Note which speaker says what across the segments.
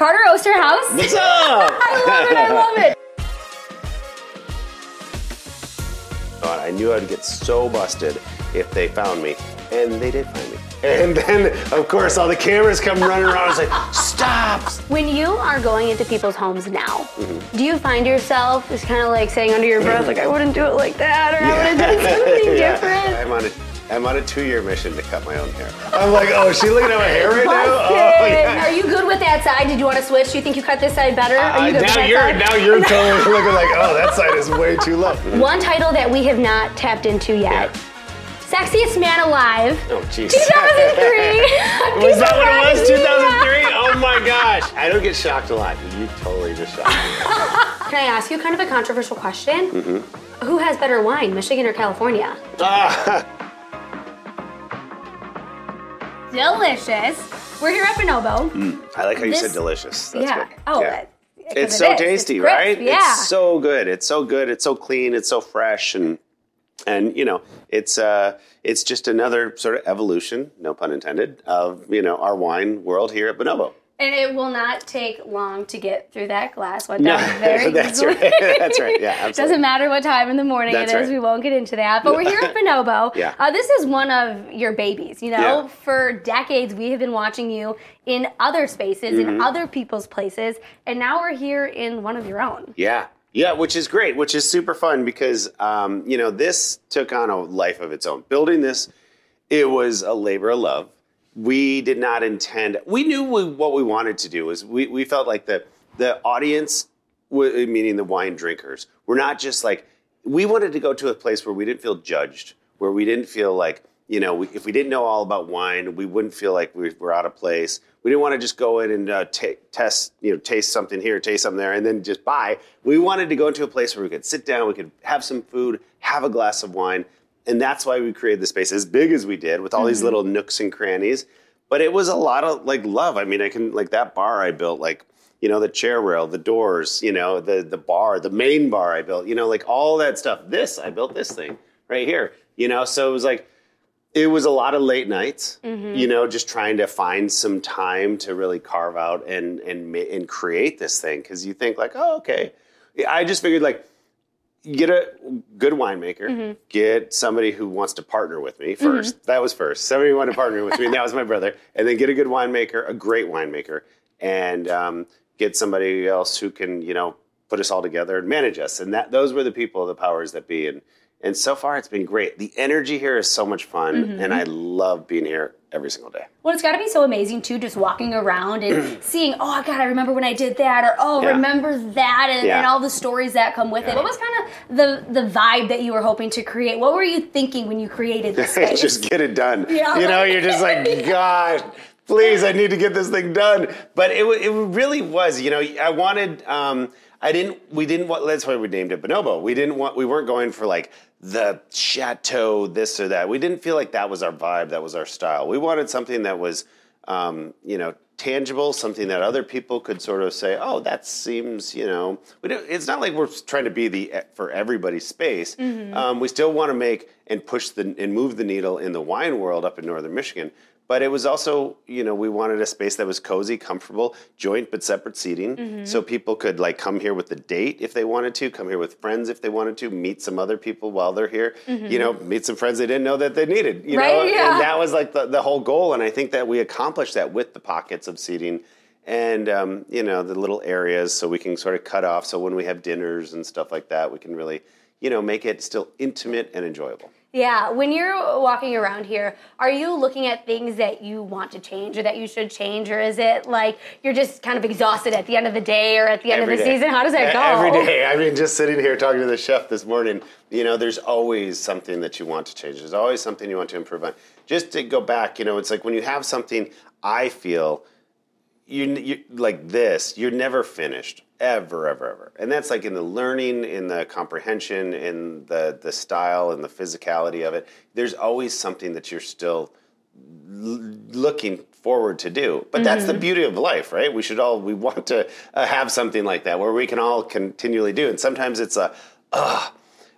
Speaker 1: Carter Oosterhouse.
Speaker 2: What's up?
Speaker 1: I love it. I love it.
Speaker 2: God, I knew I'd get so busted if they found me, and they did find me. And then, of course, all the cameras come running around. I was like, stop!
Speaker 1: When you are going into people's homes now,
Speaker 2: Mm-hmm.
Speaker 1: do you find yourself just kind of like saying under your breath, like, I wouldn't do it like that, or I would have done something
Speaker 2: Yeah.
Speaker 1: different?
Speaker 2: I'm on a, I'm on a two-year mission to cut my own hair. I'm like, oh, is she looking at my hair right now? Oh, yeah.
Speaker 1: Are you good with that side? Did you want to switch? Do you think you cut this side better? Are
Speaker 2: Uh,
Speaker 1: you good with
Speaker 2: now you're
Speaker 1: side?
Speaker 2: now you're totally looking like, oh, that side is way too low.
Speaker 1: One title that we have not tapped into yet. Sexiest Man Alive.
Speaker 2: Oh, jeez.
Speaker 1: 2003.
Speaker 2: Was that what it was? 2003? Oh my gosh! I don't get shocked a lot. You totally just shocked me.
Speaker 1: Can I ask you kind of a controversial question?
Speaker 2: Mm-hmm.
Speaker 1: Who has better wine, Michigan or California?
Speaker 2: Ah,
Speaker 1: Delicious. We're here at Bonobo.
Speaker 2: I like how you
Speaker 1: This-
Speaker 2: said delicious. That's
Speaker 1: yeah.
Speaker 2: good.
Speaker 1: Oh,
Speaker 2: Yeah.
Speaker 1: that- 'cause
Speaker 2: It's
Speaker 1: it
Speaker 2: so
Speaker 1: is.
Speaker 2: tasty,
Speaker 1: crisp,
Speaker 2: right?
Speaker 1: Yeah.
Speaker 2: It's so good. It's so good. It's so clean. It's so fresh, and and you know, it's uh, it's just another sort of evolution, no pun intended, of you know our wine world here at Bonobo.
Speaker 1: And it will not take long to get through that glass. Went down very
Speaker 2: that's
Speaker 1: easily.
Speaker 2: right. That's right. Yeah, absolutely.
Speaker 1: Doesn't matter what time in the morning
Speaker 2: That's
Speaker 1: it is.
Speaker 2: right.
Speaker 1: We won't get into that. But we're here at Bonobo.
Speaker 2: Yeah.
Speaker 1: Uh, this is one of your babies. You know,
Speaker 2: Yeah.
Speaker 1: for decades we have been watching you in other spaces,
Speaker 2: Mm-hmm.
Speaker 1: in other people's places, and now we're here in one of your own.
Speaker 2: Yeah. Yeah, which is great, which is super fun because, um, you know, this took on a life of its own. Building this, it was a labor of love. We did not intend, we knew we, what we wanted to do was we, we felt like the, the audience, meaning the wine drinkers, were not just like, we wanted to go to a place where we didn't feel judged, where we didn't feel like, you know, we, if we didn't know all about wine, we wouldn't feel like we were out of place. We didn't want to just go in and uh, ta test, you know, taste something here, taste something there, and then just buy. We wanted to go into a place where we could sit down, we could have some food, have a glass of wine, and that's why we created the space as big as we did with all these mm-hmm. little nooks and crannies. But it was a lot of like love. I mean, I can like that bar I built, like you know, the chair rail, the doors, you know, the the bar, the main bar I built, you know, like all that stuff. This I built this thing right here, you know. So it was like it was a lot of late nights, mm-hmm. you know, just trying to find some time to really carve out and and and create this thing because you think like, oh, okay. I just figured like get a good winemaker, get somebody who wants to partner with me 1st That was first. Somebody who wanted to partner with me, and that was my brother. And then get a good winemaker, a great winemaker, and um, get somebody else who can, you know, put us all together and manage us. And that those were the people, the powers that be. And and so far, it's been great. The energy here is so much fun, and I love being here every single day.
Speaker 1: Well, it's got to be so amazing too, just walking around and seeing, oh God, I remember when I did that, or oh,
Speaker 2: Yeah.
Speaker 1: remember that, and,
Speaker 2: Yeah.
Speaker 1: and all the stories that come with it. What was kind of the the vibe that you were hoping to create? What were you thinking when you created this space?
Speaker 2: just get it done.
Speaker 1: Yeah.
Speaker 2: You know, you're just like, God, please, I need to get this thing done. But it, it really was, you know, I wanted, um, I didn't, we didn't want, that's why we named it Bonobo. We didn't want, we weren't going for like the chateau, this or that. We didn't feel like that was our vibe, that was our style. We wanted something that was, um, you know, tangible, something that other people could sort of say, "Oh, that seems," you know. We don't, it's not like we're trying to be the for everybody space. Um, we still want to make and push the and move the needle in the wine world up in northern Michigan. But it was also, you know, we wanted a space that was cozy, comfortable, joint but separate seating, so people could like come here with a date if they wanted to, come here with friends if they wanted to, meet some other people while they're here. You know, meet some friends they didn't know that they needed. You know,
Speaker 1: yeah.
Speaker 2: and that was like the, the whole goal. And I think that we accomplished that with the pockets of seating and um, you know the little areas, so we can sort of cut off. So when we have dinners and stuff like that, we can really, you know, make it still intimate and enjoyable.
Speaker 1: Yeah, when you're walking around here, are you looking at things that you want to change or that you should change, or is it like you're just kind of exhausted at the end of the day or at the end
Speaker 2: Every
Speaker 1: of the
Speaker 2: day.
Speaker 1: season? How does that go?
Speaker 2: Every day. I mean, just sitting here talking to the chef this morning, you know, there's always something that you want to change. There's always something you want to improve on. Just to go back, you know, it's like when you have something, I feel you, you like this, you're never finished ever, ever, ever. And that's like in the learning, in the comprehension, in the the style, and the physicality of it. There's always something that you're still l- looking forward to do. But that's the beauty of life, right? We should all we want to uh, have something like that where we can all continually do. And sometimes it's a, ah.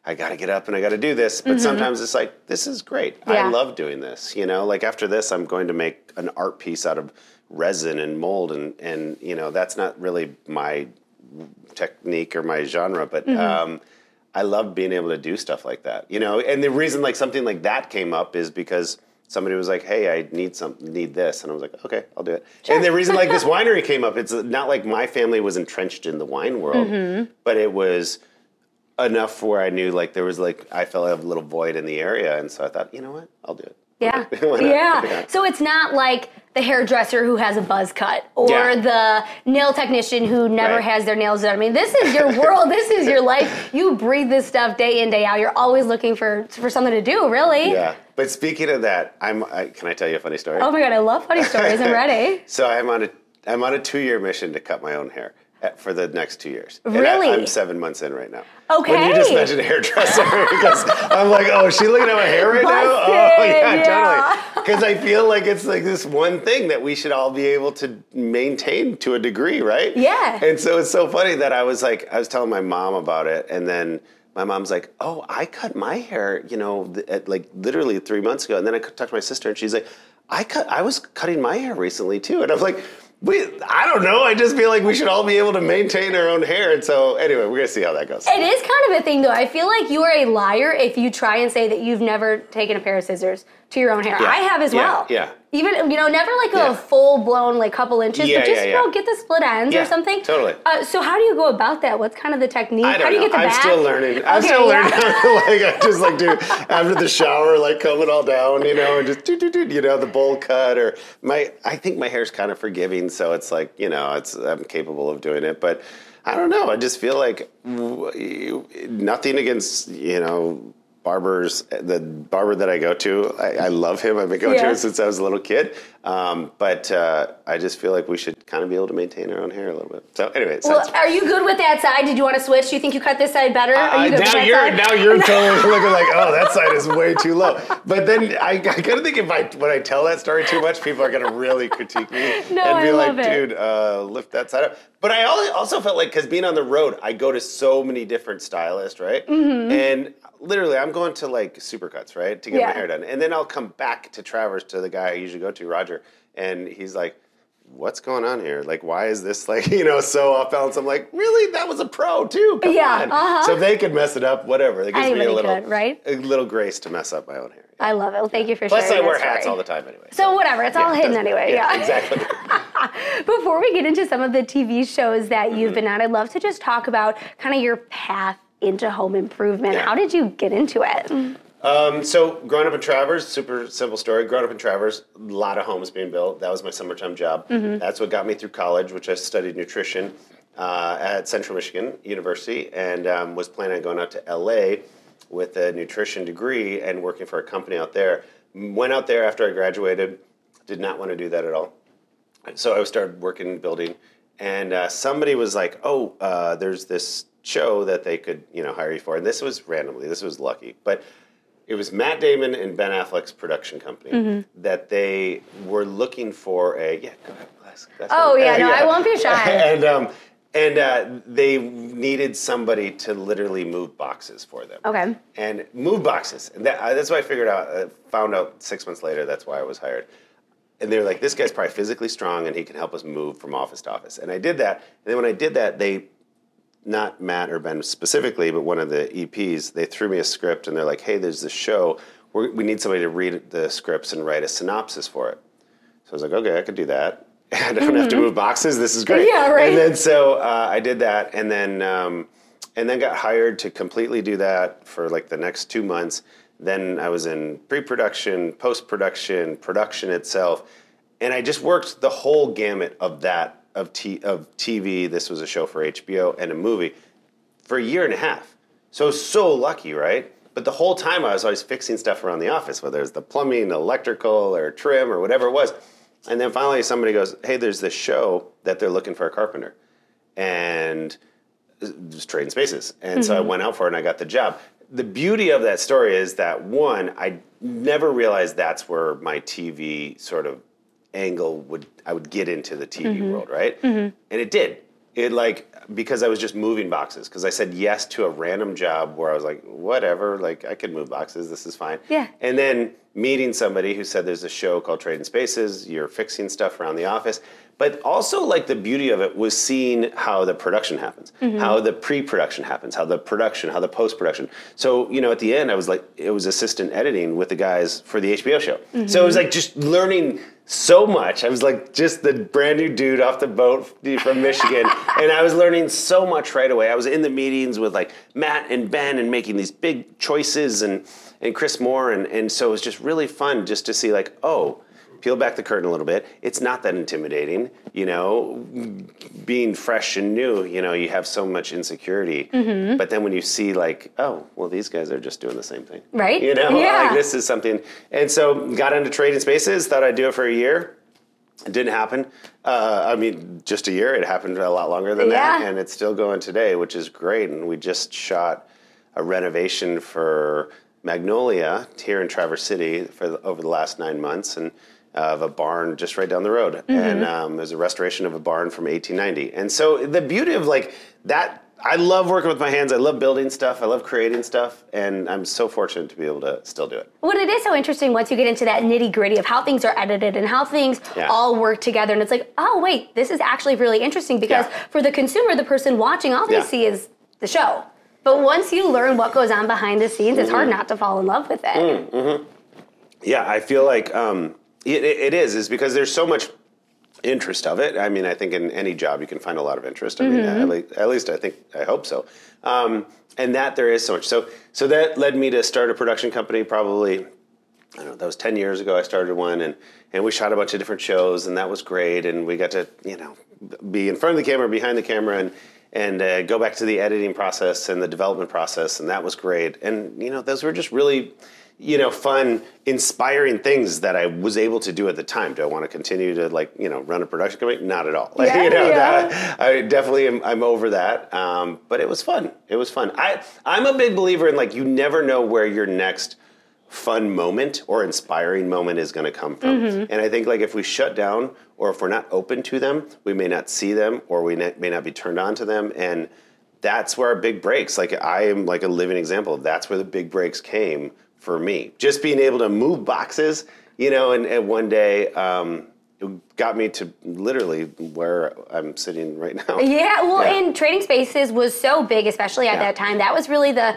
Speaker 2: I got to get up and I got to do this. But sometimes it's like, this is great. I love doing this. You know, like after this, I'm going to make an art piece out of resin and mold and and you know that's not really my technique or my genre, but um, I love being able to do stuff like that. You know, and the reason like something like that came up is because somebody was like, "Hey, I need some need this," and I was like, "Okay, I'll do it." And the reason like this winery came up, it's not like my family was entrenched in the wine world, but it was enough where I knew like there was like I felt like a little void in the area, and so I thought, you know what, I'll do it.
Speaker 1: Yeah. Yeah. So it's not like the hairdresser who has a buzz cut or
Speaker 2: Yeah.
Speaker 1: the nail technician who never
Speaker 2: Right.
Speaker 1: has their nails done. I mean, this is your world. this is your life. You breathe this stuff day in, day out. You're always looking for for something to do, really.
Speaker 2: Yeah. But speaking of that, I'm. I, can I tell you a funny story?
Speaker 1: Oh my god, I love funny stories. I'm ready.
Speaker 2: So I'm on a I'm on a two year mission to cut my own hair for the next two years. And
Speaker 1: Really?
Speaker 2: I, am seven months in right now. Okay. When you just mentioned hairdresser, because I'm like, oh, is she looking at my hair right now? Oh yeah,
Speaker 1: yeah.
Speaker 2: totally. Because I feel like it's like this one thing that we should all be able to maintain to a degree, right?
Speaker 1: Yeah.
Speaker 2: And so it's so funny that I was like, I was telling my mom about it, and then. My mom's like, "Oh, I cut my hair, you know, at like literally three months ago." And then I talked to my sister, and she's like, "I cut, I was cutting my hair recently too." And I'm like, "We, I don't know. I just feel like we should all be able to maintain our own hair." And so, anyway, we're gonna see how that goes.
Speaker 1: It is kind of a thing, though. I feel like you are a liar if you try and say that you've never taken a pair of scissors to your own hair.
Speaker 2: Yeah.
Speaker 1: I have as
Speaker 2: Yeah,
Speaker 1: well.
Speaker 2: yeah.
Speaker 1: Even you know, never like
Speaker 2: Yeah.
Speaker 1: a full blown like couple inches,
Speaker 2: Yeah,
Speaker 1: but just
Speaker 2: yeah,
Speaker 1: you know, get the split ends or something.
Speaker 2: totally.
Speaker 1: Uh, so how do you go about that? What's kind of the technique? How do you
Speaker 2: know.
Speaker 1: get the
Speaker 2: I'm
Speaker 1: back?
Speaker 2: still learning. I'm
Speaker 1: Okay,
Speaker 2: still learning. like I just like do after the shower, like comb it all down, you know, and just do do do, you know, the bowl cut or my. I think my hair's kind of forgiving, so it's like you know, it's I'm capable of doing it, but. I don't know. I just feel like w- nothing against you know barbers. The barber that I go to, I, I love him. I've been going to him since I was a little kid. Um, but uh, I just feel like we should kind of be able to maintain our own hair a little bit. So anyway,
Speaker 1: Well, are you good with that side? Did you want to switch? Do you think you cut this side better? Are
Speaker 2: uh,
Speaker 1: you good
Speaker 2: now you're
Speaker 1: side?
Speaker 2: now you're totally looking like oh that side is way too low. But then I, I kind of think if I when I tell that story too much, people are gonna really critique me
Speaker 1: No,
Speaker 2: and be
Speaker 1: I
Speaker 2: like, dude, uh, lift that side up. But I also felt like because being on the road, I go to so many different stylists, right?
Speaker 1: Mm-hmm.
Speaker 2: And literally, I'm going to like supercuts, right, to get my hair done, and then I'll come back to Traverse to the guy I usually go to, Roger, and he's like what's going on here? Like, why is this like, you know, so off balance? I'm like, really? That was a pro too. Come
Speaker 1: Yeah,
Speaker 2: on.
Speaker 1: uh-huh.
Speaker 2: So if they could mess it up, whatever. It gives me a little,
Speaker 1: could, right?
Speaker 2: a little grace to mess up my own hair.
Speaker 1: I love it. Well, thank you for
Speaker 2: Plus, I
Speaker 1: sharing.
Speaker 2: wear
Speaker 1: that
Speaker 2: hats all the time anyway.
Speaker 1: So whatever, it's all hidden anyway. Yeah.
Speaker 2: exactly.
Speaker 1: Before we get into some of the TV shows that
Speaker 2: Mm-hmm.
Speaker 1: you've been on, I'd love to just talk about kind of your path into home improvement.
Speaker 2: Yeah.
Speaker 1: How did you get into it?
Speaker 2: Um, so growing up in Traverse, super simple story. Growing up in Traverse, a lot of homes being built. That was my summertime job.
Speaker 1: Mm-hmm.
Speaker 2: That's what got me through college, which I studied nutrition uh, at Central Michigan University, and um, was planning on going out to LA with a nutrition degree and working for a company out there. Went out there after I graduated. Did not want to do that at all. So I started working in building, and uh, somebody was like, "Oh, uh, there's this show that they could, you know, hire you for." And this was randomly. This was lucky, but it was Matt Damon and Ben Affleck's production company
Speaker 1: Mm-hmm.
Speaker 2: that they were looking for a yeah. Go ahead, glass, glass
Speaker 1: Oh, yeah, no, I won't be shy.
Speaker 2: and um, and uh, they needed somebody to literally move boxes for them.
Speaker 1: Okay.
Speaker 2: And move boxes, and that, uh, that's why I figured out. Uh, found out six months later that's why I was hired. And they were like, "This guy's probably physically strong, and he can help us move from office to office." And I did that. And then when I did that, they not Matt or Ben specifically, but one of the EPs, they threw me a script and they're like, hey, there's this show. We're, we need somebody to read the scripts and write a synopsis for it. So I was like, okay, I could do that. I don't have to move boxes. This is great.
Speaker 1: Yeah, right.
Speaker 2: And then so uh, I did that, and then um, and then got hired to completely do that for like the next two months. Then I was in pre-production, post-production, production itself, and I just worked the whole gamut of that of t- of TV. This was a show for HBO and a movie for a year and a half. So so lucky, right? But the whole time I was always fixing stuff around the office, whether it's the plumbing, electrical, or trim, or whatever it was. And then finally somebody goes, "Hey, there's this show that they're looking for a carpenter," and uh, just trading spaces. And so I mm-hmm. went out for it and I got the job. The beauty of that story is that one, I never realized that's where my TV sort of angle would I would get into the TV mm-hmm. world, right? Mm-hmm. And it did. It like because I was just moving boxes because I said yes to a random job where I was like, whatever, like I could move boxes, this is fine.
Speaker 1: Yeah.
Speaker 2: And then meeting somebody who said there's a show called Trading Spaces, you're fixing stuff around the office. But also, like the beauty of it was seeing how the production happens, mm-hmm. how the pre-production happens, how the production, how the post-production. So you know, at the end, I was like, it was assistant editing with the guys for the HBO show. So it was like just learning so much. I was like just the brand new dude off the boat from Michigan, and I was learning so much right away. I was in the meetings with like Matt and Ben and making these big choices and and Chris Moore, and and so it was just really fun just to see like, oh peel back the curtain a little bit. It's not that intimidating, you know. Being fresh and new, you know, you have so much insecurity.
Speaker 1: Mm-hmm.
Speaker 2: But then when you see, like, oh, well, these guys are just doing the same thing,
Speaker 1: Right?
Speaker 2: You know,
Speaker 1: Yeah.
Speaker 2: like this is something. And so got into trading spaces. Thought I'd do it for a year. It didn't happen. Uh, I mean, just a year. It happened a lot longer than that, and it's still going today, which is great. And we just shot a renovation for Magnolia here in Traverse City for the, over the last nine months, and of a barn just right down the road.
Speaker 1: Mm-hmm.
Speaker 2: And um, it was a restoration of a barn from 1890. And so the beauty of like that. I love working with my hands. I love building stuff. I love creating stuff, and I'm so fortunate to be able to still do it.
Speaker 1: Well, it is so interesting once you get into that nitty gritty of how things are edited and how things
Speaker 2: Yeah.
Speaker 1: all work together. And it's like, oh, wait, this is actually really interesting because
Speaker 2: Yeah.
Speaker 1: for the consumer, the person watching, all they
Speaker 2: Yeah.
Speaker 1: see is the show. But once you learn what goes on behind the scenes, it's
Speaker 2: Mm-hmm.
Speaker 1: hard not to fall in love with it.
Speaker 2: Mm. Yeah, I feel like um, it, it is is because there's so much interest of it. I mean, I think in any job you can find a lot of interest. I mean, at, le- at least I think I hope so. Um, and that there is so much. So so that led me to start a production company. Probably I don't know. That was ten years ago. I started one, and and we shot a bunch of different shows, and that was great. And we got to you know be in front of the camera, behind the camera, and and uh, go back to the editing process and the development process, and that was great. And you know, those were just really you know fun, inspiring things that I was able to do at the time. Do I want to continue to like you know run a production company? Not at all. Like
Speaker 1: Yeah,
Speaker 2: you know,
Speaker 1: yeah.
Speaker 2: that- I definitely am. I'm over that. Um, but it was fun. It was fun. I I'm a big believer in like you never know where your next fun moment or inspiring moment is going to come from.
Speaker 1: Mm-hmm.
Speaker 2: And I think like if we shut down or if we're not open to them, we may not see them or we may not be turned on to them and that's where our big breaks like I am like a living example. That's where the big breaks came for me. Just being able to move boxes, you know, and, and one day um, it got me to literally where I'm sitting right now.
Speaker 1: Yeah, well,
Speaker 2: Yeah.
Speaker 1: and trading spaces was so big, especially at
Speaker 2: Yeah.
Speaker 1: that time. That was really the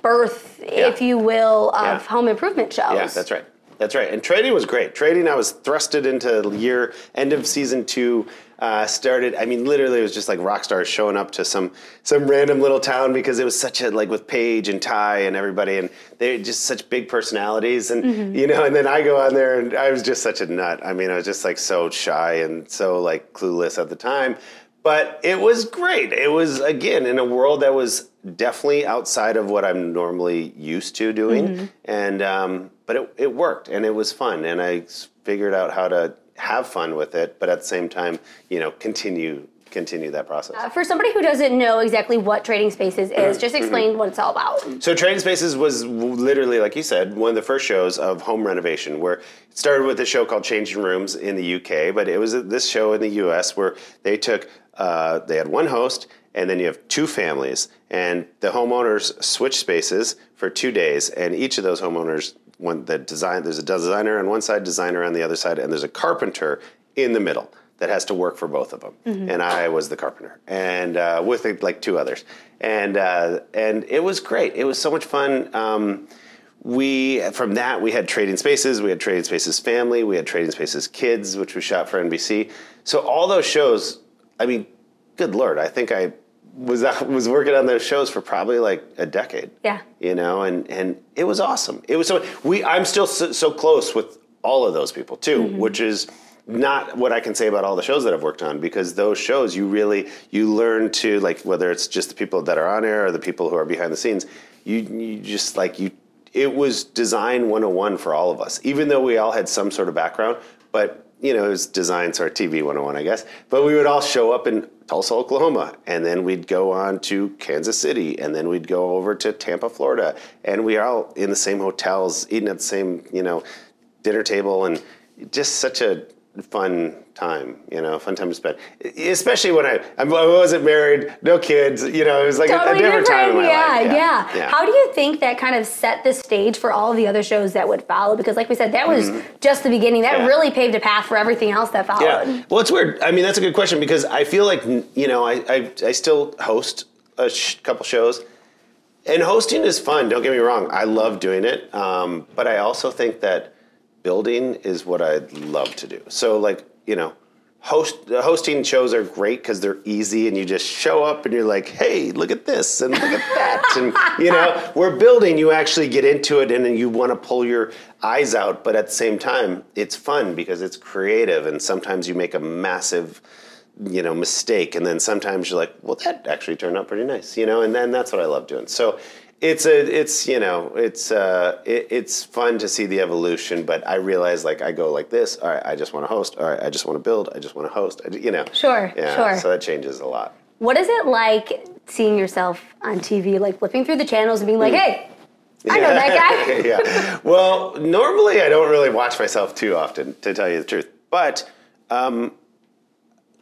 Speaker 1: birth, if you will, of
Speaker 2: Yeah.
Speaker 1: home improvement shows.
Speaker 2: Yeah, that's right. That's right. And trading was great. Trading, I was thrusted into year end of season two. Uh, started. I mean, literally, it was just like rock stars showing up to some some random little town because it was such a like with Paige and Ty and everybody, and they're just such big personalities, and you know. And then I go on there, and I was just such a nut. I mean, I was just like so shy and so like clueless at the time. But it was great. It was again in a world that was definitely outside of what I'm normally used to doing, and um, but it, it worked and it was fun, and I figured out how to have fun with it, but at the same time, you know, continue continue that process.
Speaker 1: Uh, For somebody who doesn't know exactly what trading spaces
Speaker 2: Mm-hmm.
Speaker 1: is, just explain what it's all about.
Speaker 2: So Trading Spaces was literally, like you said, one of the first shows of home renovation. Where it started with a show called Changing Rooms in the UK, but it was this show in the US where they took uh, they had one host, and then you have two families, and the homeowners switch spaces for two days, and each of those homeowners, one the design, there's a designer on one side, designer on the other side, and there's a carpenter in the middle that has to work for both of them. And I was the carpenter, and uh, with like two others, and uh, and it was great. It was so much fun. Um, we from that we had Trading Spaces, we had Trading Spaces Family, we had Trading Spaces Kids, which we shot for NBC. So all those shows, I mean, good lord, I think I was uh, was working on those shows for probably like a decade.
Speaker 1: Yeah.
Speaker 2: you know and and it was awesome. It was so we i'm still so, so close with all of those people too mm-hmm. which is not what i can say about all the shows that i've worked on because those shows you really you learn to like whether it's just the people that are on air or the people who are behind the scenes you you just like you it was design 101 for all of us even though we all had some sort of background but you know, it was design sort of TV 101, I guess. But we would all show up in Tulsa, Oklahoma, and then we'd go on to Kansas City, and then we'd go over to Tampa, Florida, and we all in the same hotels, eating at the same, you know, dinner table, and just such a fun time, you know, fun time to spend. Especially when I, I wasn't married, no kids, you know, it was like
Speaker 1: Totally
Speaker 2: a, a different, time in my
Speaker 1: yeah,
Speaker 2: life.
Speaker 1: yeah, yeah. How do you think that kind of set the stage for all the other shows that would follow? Because, like we said, that was just the beginning. That
Speaker 2: Mm-hmm. Yeah.
Speaker 1: really paved a path for everything else that followed.
Speaker 2: Yeah. Well, it's weird. I mean, that's a good question because I feel like you know, I I, I still host a sh- couple shows, and hosting is fun. Don't get me wrong. I love doing it, um, but I also think that building is what I'd love to do. So, like you know. Host, hosting shows are great because they're easy and you just show up and you're like, hey, look at this and look at that. and, you know, we're building, you actually get into it and then you want to pull your eyes out. But at the same time, it's fun because it's creative and sometimes you make a massive, you know, mistake. And then sometimes you're like, well, that actually turned out pretty nice, you know, and then that's what I love doing. So it's a, it's, you know, it's, uh, it, it's fun to see the evolution, but I realize like I go like this. All right, I just want to host. All right, I just want to build. I just want to host. I, you know,
Speaker 1: Sure,
Speaker 2: yeah,
Speaker 1: sure.
Speaker 2: So that changes a lot.
Speaker 1: What is it like seeing yourself on TV, like flipping through the channels and being like, hey, I know that guy?
Speaker 2: yeah. Well, normally I don't really watch myself too often, to tell you the truth. But um,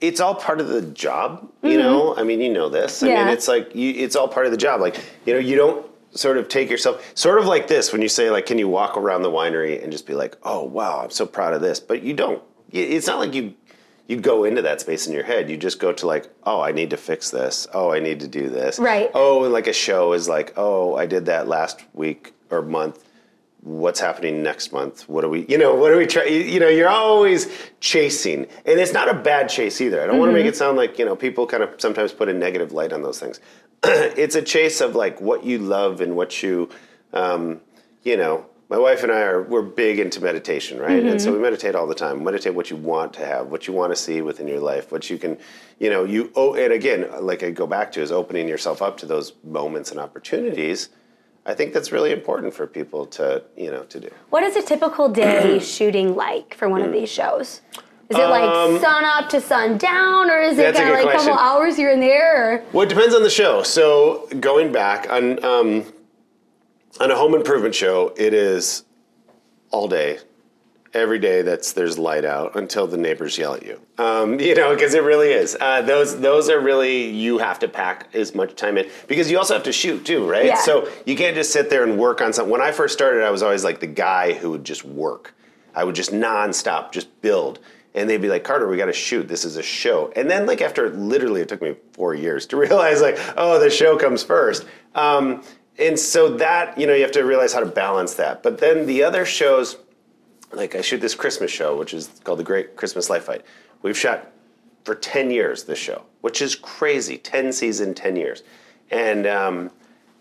Speaker 2: it's all part of the job, you know. I mean, you know this. I
Speaker 1: Mm-hmm. Yeah.
Speaker 2: mean, it's like you, it's all part of the job. Like you know, you don't sort of take yourself sort of like this when you say like, can you walk around the winery and just be like, oh wow, I'm so proud of this, but you don't. It's not like you you go into that space in your head. You just go to like, oh, I need to fix this. Oh, I need to do this.
Speaker 1: Right.
Speaker 2: Oh, and like a show is like, oh, I did that last week or month. What's happening next month? What are we, you know, what are we trying? You know, you're always chasing, and it's not a bad chase either. I don't want to make it sound like you know people kind of sometimes put a negative light on those things. it's a chase of like what you love and what you, um, you know. My wife and I are we're big into meditation, right? And so we meditate all the time. Meditate what you want to have, what you want to see within your life, what you can, you know, you. Oh, and again, like I go back to is opening yourself up to those moments and opportunities. I think that's really important for people to, you know, to do.
Speaker 1: What is a typical day shooting like for one of these shows? Is it like sun up to sun down, or is it
Speaker 2: Um,
Speaker 1: kind of like a couple hours here and there? Or?
Speaker 2: Well, it depends on the show. So going back on um, on a home improvement show, it is all day, every day. That's there's light out until the neighbors yell at you. Um, you know, because it really is. Uh, those those are really you have to pack as much time in because you also have to shoot too, right?
Speaker 1: Yeah.
Speaker 2: So you can't just sit there and work on something. When I first started, I was always like the guy who would just work. I would just nonstop just build. And they'd be like, Carter, we got to shoot. This is a show. And then, like, after literally, it took me four years to realize, like, oh, the show comes first. Um, and so that, you know, you have to realize how to balance that. But then the other shows, like, I shoot this Christmas show, which is called The Great Christmas Light Fight. We've shot for 10 years this show, which is crazy. 10 season, 10 years. And um,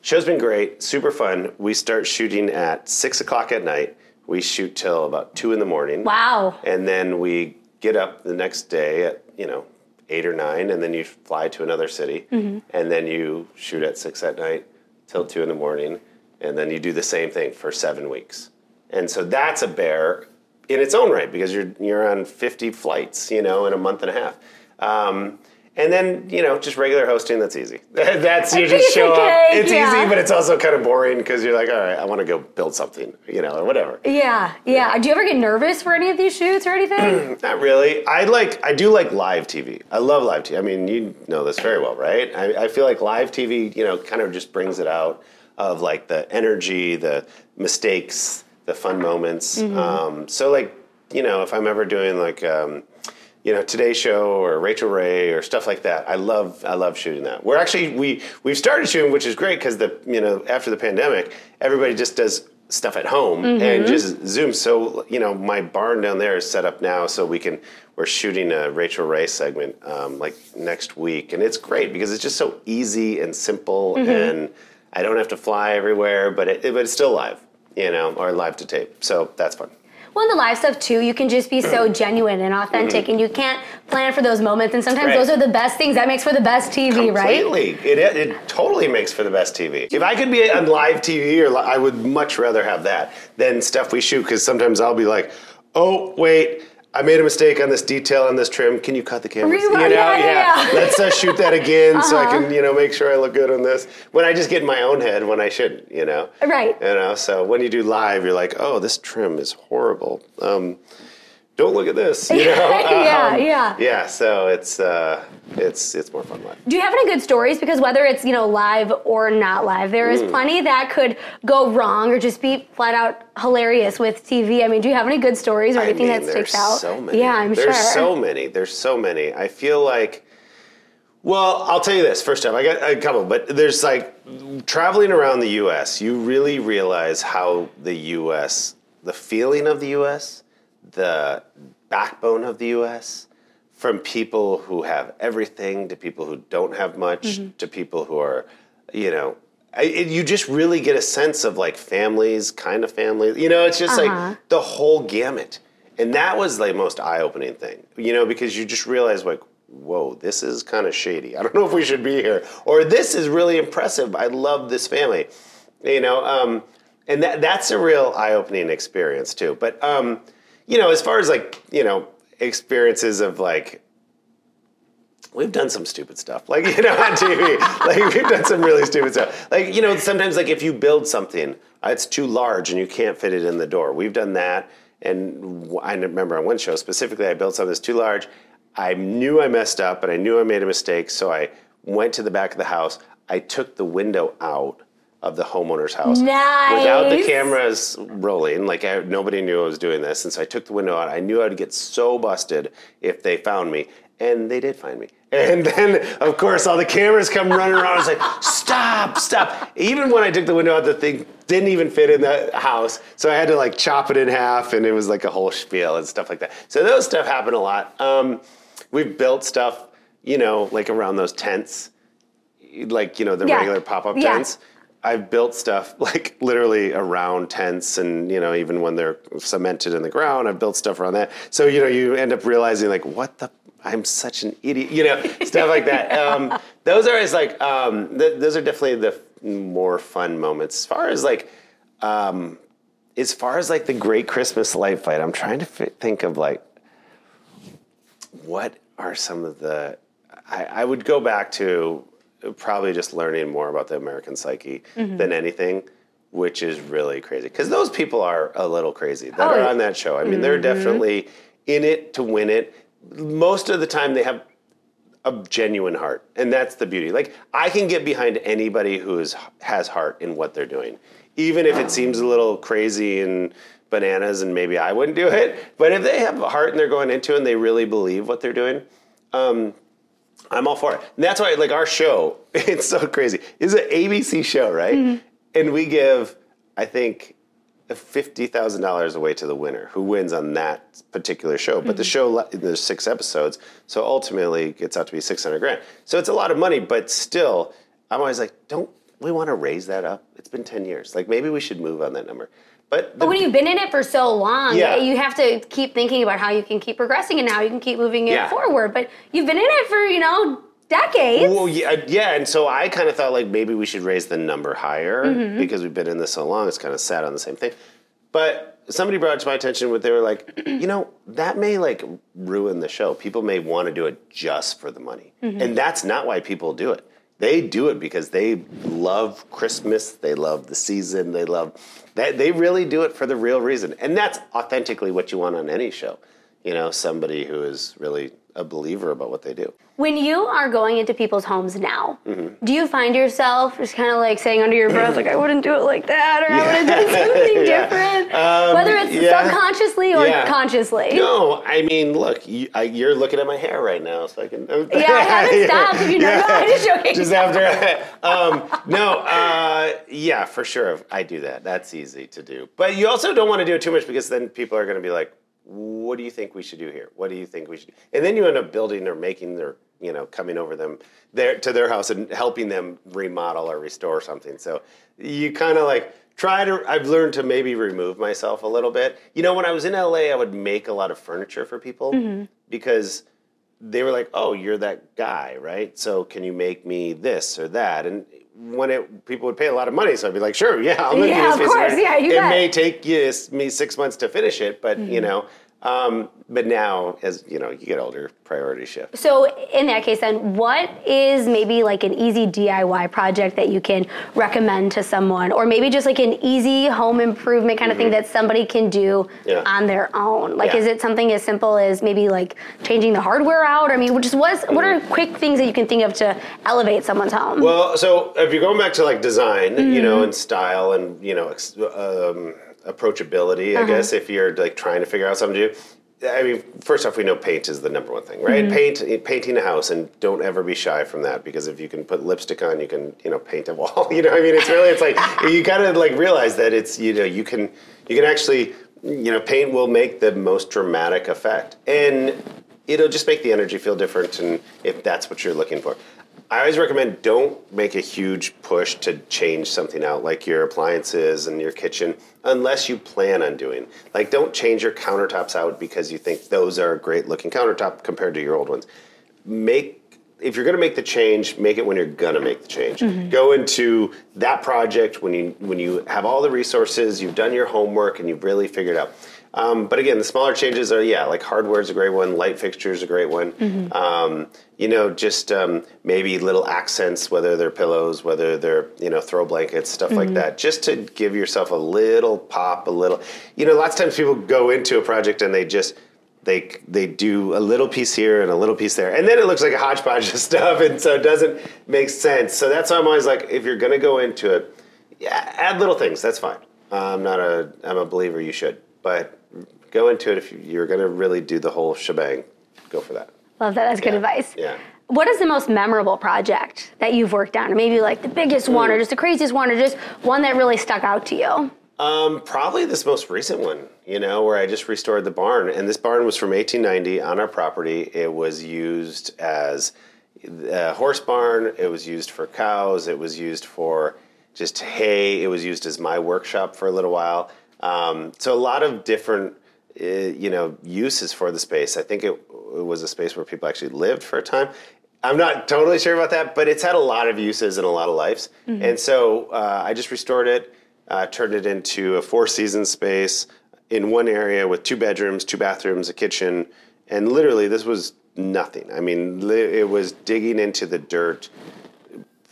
Speaker 2: show's been great, super fun. We start shooting at six o'clock at night. We shoot till about two in the morning.
Speaker 1: Wow.
Speaker 2: And then we get up the next day at, you know, eight or nine, and then you fly to another city. And then you shoot at six at night till two in the morning. And then you do the same thing for seven weeks. And so that's a bear in its own right because you're, you're on 50 flights, you know, in a month and a half. Um, and then, you know, just regular hosting, that's easy. that's you just show up. It's
Speaker 1: yeah.
Speaker 2: easy, but it's also kind of boring because you're like, all right, I want to go build something, you know, or whatever.
Speaker 1: Yeah, yeah. Do you ever get nervous for any of these shoots or anything?
Speaker 2: Not really. I like. I do like live TV. I love live TV. I mean, you know this very well, right? I, I feel like live TV, you know, kind of just brings it out of like the energy, the mistakes, the fun moments. Um, so, like, you know, if I'm ever doing like, um, you know, Today Show or Rachael Ray or stuff like that, I love. I love shooting that. We're actually we we've started shooting, which is great because the you know after the pandemic, everybody just does stuff at home and just Zoom. So you know, my barn down there is set up now, so we can. We're shooting a Rachael Ray segment um, like next week, and it's great because it's just so easy and simple, and I don't have to fly everywhere, but it, but it's still live, you know, or live to tape. So that's fun.
Speaker 1: well, in the live stuff too, you can just be so genuine and authentic, and you can't plan for those moments. And sometimes
Speaker 2: Mm-hmm. Right.
Speaker 1: those are the best things. That makes for the best TV, right?
Speaker 2: Completely. It, it totally makes for the best TV. If I could be on live TV, or li- I would much rather have that than stuff we shoot because sometimes I'll be like, oh, wait. I made a mistake on this detail on this trim. Can you cut the camera?
Speaker 1: Rewind,
Speaker 2: You know,
Speaker 1: yeah, yeah, yeah.
Speaker 2: Let's uh, shoot that again so I
Speaker 1: Uh-huh.
Speaker 2: can, you know, make sure I look good on this. When I just get in my own head when I shouldn't, you know.
Speaker 1: Right.
Speaker 2: You know, so when you do live, you're like, oh, this trim is horrible. Um, don't look at this. You know?
Speaker 1: Yeah,
Speaker 2: Um,
Speaker 1: yeah.
Speaker 2: yeah. So it's uh, it's it's more fun live.
Speaker 1: Do you have any good stories? Because whether it's you know live or not live, there is Mm. plenty that could go wrong or just be flat out hilarious with TV. I mean, do you have any good stories or
Speaker 2: I
Speaker 1: anything
Speaker 2: mean,
Speaker 1: that sticks out?
Speaker 2: So many.
Speaker 1: Yeah, I'm
Speaker 2: there's
Speaker 1: sure.
Speaker 2: There's so many. There's so many. I feel like. Well, I'll tell you this. First time, I got a couple, but there's like traveling around the U.S. You really realize how the U.S. the feeling of the U.S. the backbone of the U.S. from people who have everything to people who don't have much
Speaker 1: Mm-hmm.
Speaker 2: to people who are, you know, I, it, you just really get a sense of like families, kind of families. You know, it's just
Speaker 1: Uh-huh.
Speaker 2: like the whole gamut, and that was the most eye-opening thing. You know, because you just realize like. Whoa, this is kind of shady. I don't know if we should be here. Or this is really impressive. I love this family. You know, um, and that that's a real eye-opening experience too. But um, you know, as far as like you know experiences of like we've done some stupid stuff. Like you know on tv like we've done some really stupid stuff. Like you know sometimes like if you build something uh, it's too large and you can't fit it in the door. We've done that. And i remember on one show specifically i built something that's too large. I knew i messed up and i knew i made a mistake. So i went to the back of the house. I took the window out of the homeowner's house without the cameras rolling. Like I, nobody knew I was doing this, and so I took the window out. I knew I'd get so busted if they found me, and they did find me. And then, of course, all the cameras come running around. I was like, "Stop! Stop!" Even when I took the window out, the thing didn't even fit in the house, so I had to like chop it in half, and it was like a whole spiel and stuff like that. So those stuff happen a lot. Um, we've built stuff, you know, like around those tents, like you know the
Speaker 1: Yeah.
Speaker 2: regular pop-up
Speaker 1: Yeah.
Speaker 2: tents. I've built stuff like literally around tents, and you know, even when they're cemented in the ground, I've built stuff around that. So you know, you end up realizing like, what the. I'm such an idiot, you know, stuff like that. Um, those are always like, um, th- those are definitely the f- more fun moments. As far as like, um, as far as like the Great Christmas Light Fight, I'm trying to fi- think of like, what are some of the I, I would go back to probably just learning more about the American psyche
Speaker 1: Mm-hmm.
Speaker 2: than anything, which is really crazy because those people are a little crazy that
Speaker 1: Oh,
Speaker 2: are on that show. I mean, they're definitely in it to win it. Most of the time, they have a genuine heart, and that's the beauty. Like I can get behind anybody who is, has heart in what they're doing, even if it seems a little crazy and bananas, and maybe I wouldn't do it. But if they have a heart and they're going into it and they really believe what they're doing, um, I'm all for it. And that's why, like our show, it's so crazy. It's an ABC show, right? Mm-hmm. And we give, I think, fifty thousand dollars away to the winner who wins on that particular show. But the mm-hmm. show there's six episodes, so ultimately it gets out to be six hundred grand. So it's a lot of money, but still, I'm always like, don't we want to raise that up? It's been ten years. Like maybe we should move on that number. But
Speaker 1: But when you've been in it for so long,
Speaker 2: Yeah.
Speaker 1: you have to keep thinking about how you can keep progressing and how you can keep moving it
Speaker 2: Yeah.
Speaker 1: forward. But you've been in it for, you know, decades.
Speaker 2: Well, yeah, yeah, and so I kind of thought like maybe we should raise the number higher
Speaker 1: Mm-hmm.
Speaker 2: because we've been in this so long. It's kind of sat on the same thing. But somebody brought it to my attention what they were like, you know, that may like ruin the show. People may want to do it just for the money,
Speaker 1: Mm-hmm.
Speaker 2: and that's not why people do it. They do it because they love Christmas. They love the season. They love that. They really do it for the real reason, and that's authentically what you want on any show. You know, somebody who is really a believer about what they do.
Speaker 1: When you are going into people's homes now,
Speaker 2: Mm-hmm.
Speaker 1: do you find yourself just kind of like saying under your breath, like, I wouldn't do it like that, or I would have done something
Speaker 2: Yeah.
Speaker 1: different?
Speaker 2: Um,
Speaker 1: Whether it's
Speaker 2: yeah.
Speaker 1: subconsciously or
Speaker 2: Yeah.
Speaker 1: consciously.
Speaker 2: No, I mean, look, you, I, you're looking at my hair right now, so I can.
Speaker 1: Yeah, I haven't stopped. If you know, no, I'm just joking.
Speaker 2: Just after, um, no, uh, yeah, for sure, I do that. That's easy to do, but you also don't want to do it too much because then people are going to be like, "What do you think we should do here? What do you think we should?" do? And then you end up building or making their, you know, coming over them their to their house and helping them remodel or restore something. So you kind of like try to. I've learned to maybe remove myself a little bit. You know, when I was in LA, I would make a lot of furniture for people mm-hmm. because they were like, "Oh, you're that guy, right? So can you make me this or that?" And when it people would pay a lot of money, so I'd be like, "Sure, yeah, I'll make
Speaker 1: Yeah,
Speaker 2: you this
Speaker 1: of course, yeah, you
Speaker 2: It may take you, me six months to finish it, but you mm-hmm. know, Um, but now, as you know, you get older, priority shift.
Speaker 1: So in that case, then, what is maybe like an easy DIY project that you can recommend to someone, or maybe just like an easy home improvement kind of thing that somebody can do
Speaker 2: Mm-hmm. Yeah.
Speaker 1: on their own? Like,
Speaker 2: Yeah.
Speaker 1: is it something as simple as maybe like changing the hardware out? I mean, just what's, what are quick things that you can think of to elevate someone's home?
Speaker 2: Well, so if you're going back to like design, you know,
Speaker 1: Mm-hmm.
Speaker 2: and style and, you know, um, approachability,
Speaker 1: Uh-huh.
Speaker 2: I guess, if you're like trying to figure out something to do. I mean, first off, we know paint is the number one thing, right?
Speaker 1: Mm-hmm.
Speaker 2: Paint, painting a house, and don't ever be shy from that because if you can put lipstick on, you can, you know, paint a wall. You know, I mean, it's really, it's like you gotta like realize that it's, you know, you can, you can actually, you know, paint will make the most dramatic effect, and it'll just make the energy feel different, and if that's what you're looking for. I always recommend don't make a huge push to change something out, like your appliances and your kitchen, unless you plan on doing. Like, don't change your countertops out because you think those are a great looking countertop compared to your old ones. Make if you're going to make the change, make it when you're going to make the change. Mm-hmm. Go into that project when you when you have all the resources, you've done your homework, and you've really figured out. Um, but again, the smaller changes are yeah, like hardware is a great one, light fixtures a great one. Um, you know, just um, maybe little accents, whether they're pillows, whether they're you know throw blankets, stuff like that, just to give yourself a little pop, a little. You know, lots of times people go into a project and they just they they do a little piece here and a little piece there, and then it looks like a hodgepodge of stuff, and so it doesn't make sense. So that's why I'm always like, if you're going to go into it, yeah, add little things. That's fine. I'm not a I'm a believer. You should, but go into it if you're going to really do the whole shebang. Go for that.
Speaker 1: Love that. That's good
Speaker 2: Yeah.
Speaker 1: advice.
Speaker 2: Yeah.
Speaker 1: What is the most memorable project that you've worked on? Or maybe like the biggest one,
Speaker 2: Mm.
Speaker 1: or just the craziest one, or just one that really stuck out to you?
Speaker 2: Um, probably this most recent one, you know, where I just restored the barn. And this barn was from 1890 on our property. It was used as a horse barn, it was used for cows, it was used for just hay, it was used as my workshop for a little while. Um, so a lot of different, uh, you know, uses for the space. I think it, it was a space where people actually lived for a time. I'm not totally sure about that, but it's had a lot of uses and a lot of lives. And so uh, I just restored it, uh, turned it into a four season space in one area with two bedrooms, two bathrooms, a kitchen, and literally this was nothing. I mean, li- it was digging into the dirt,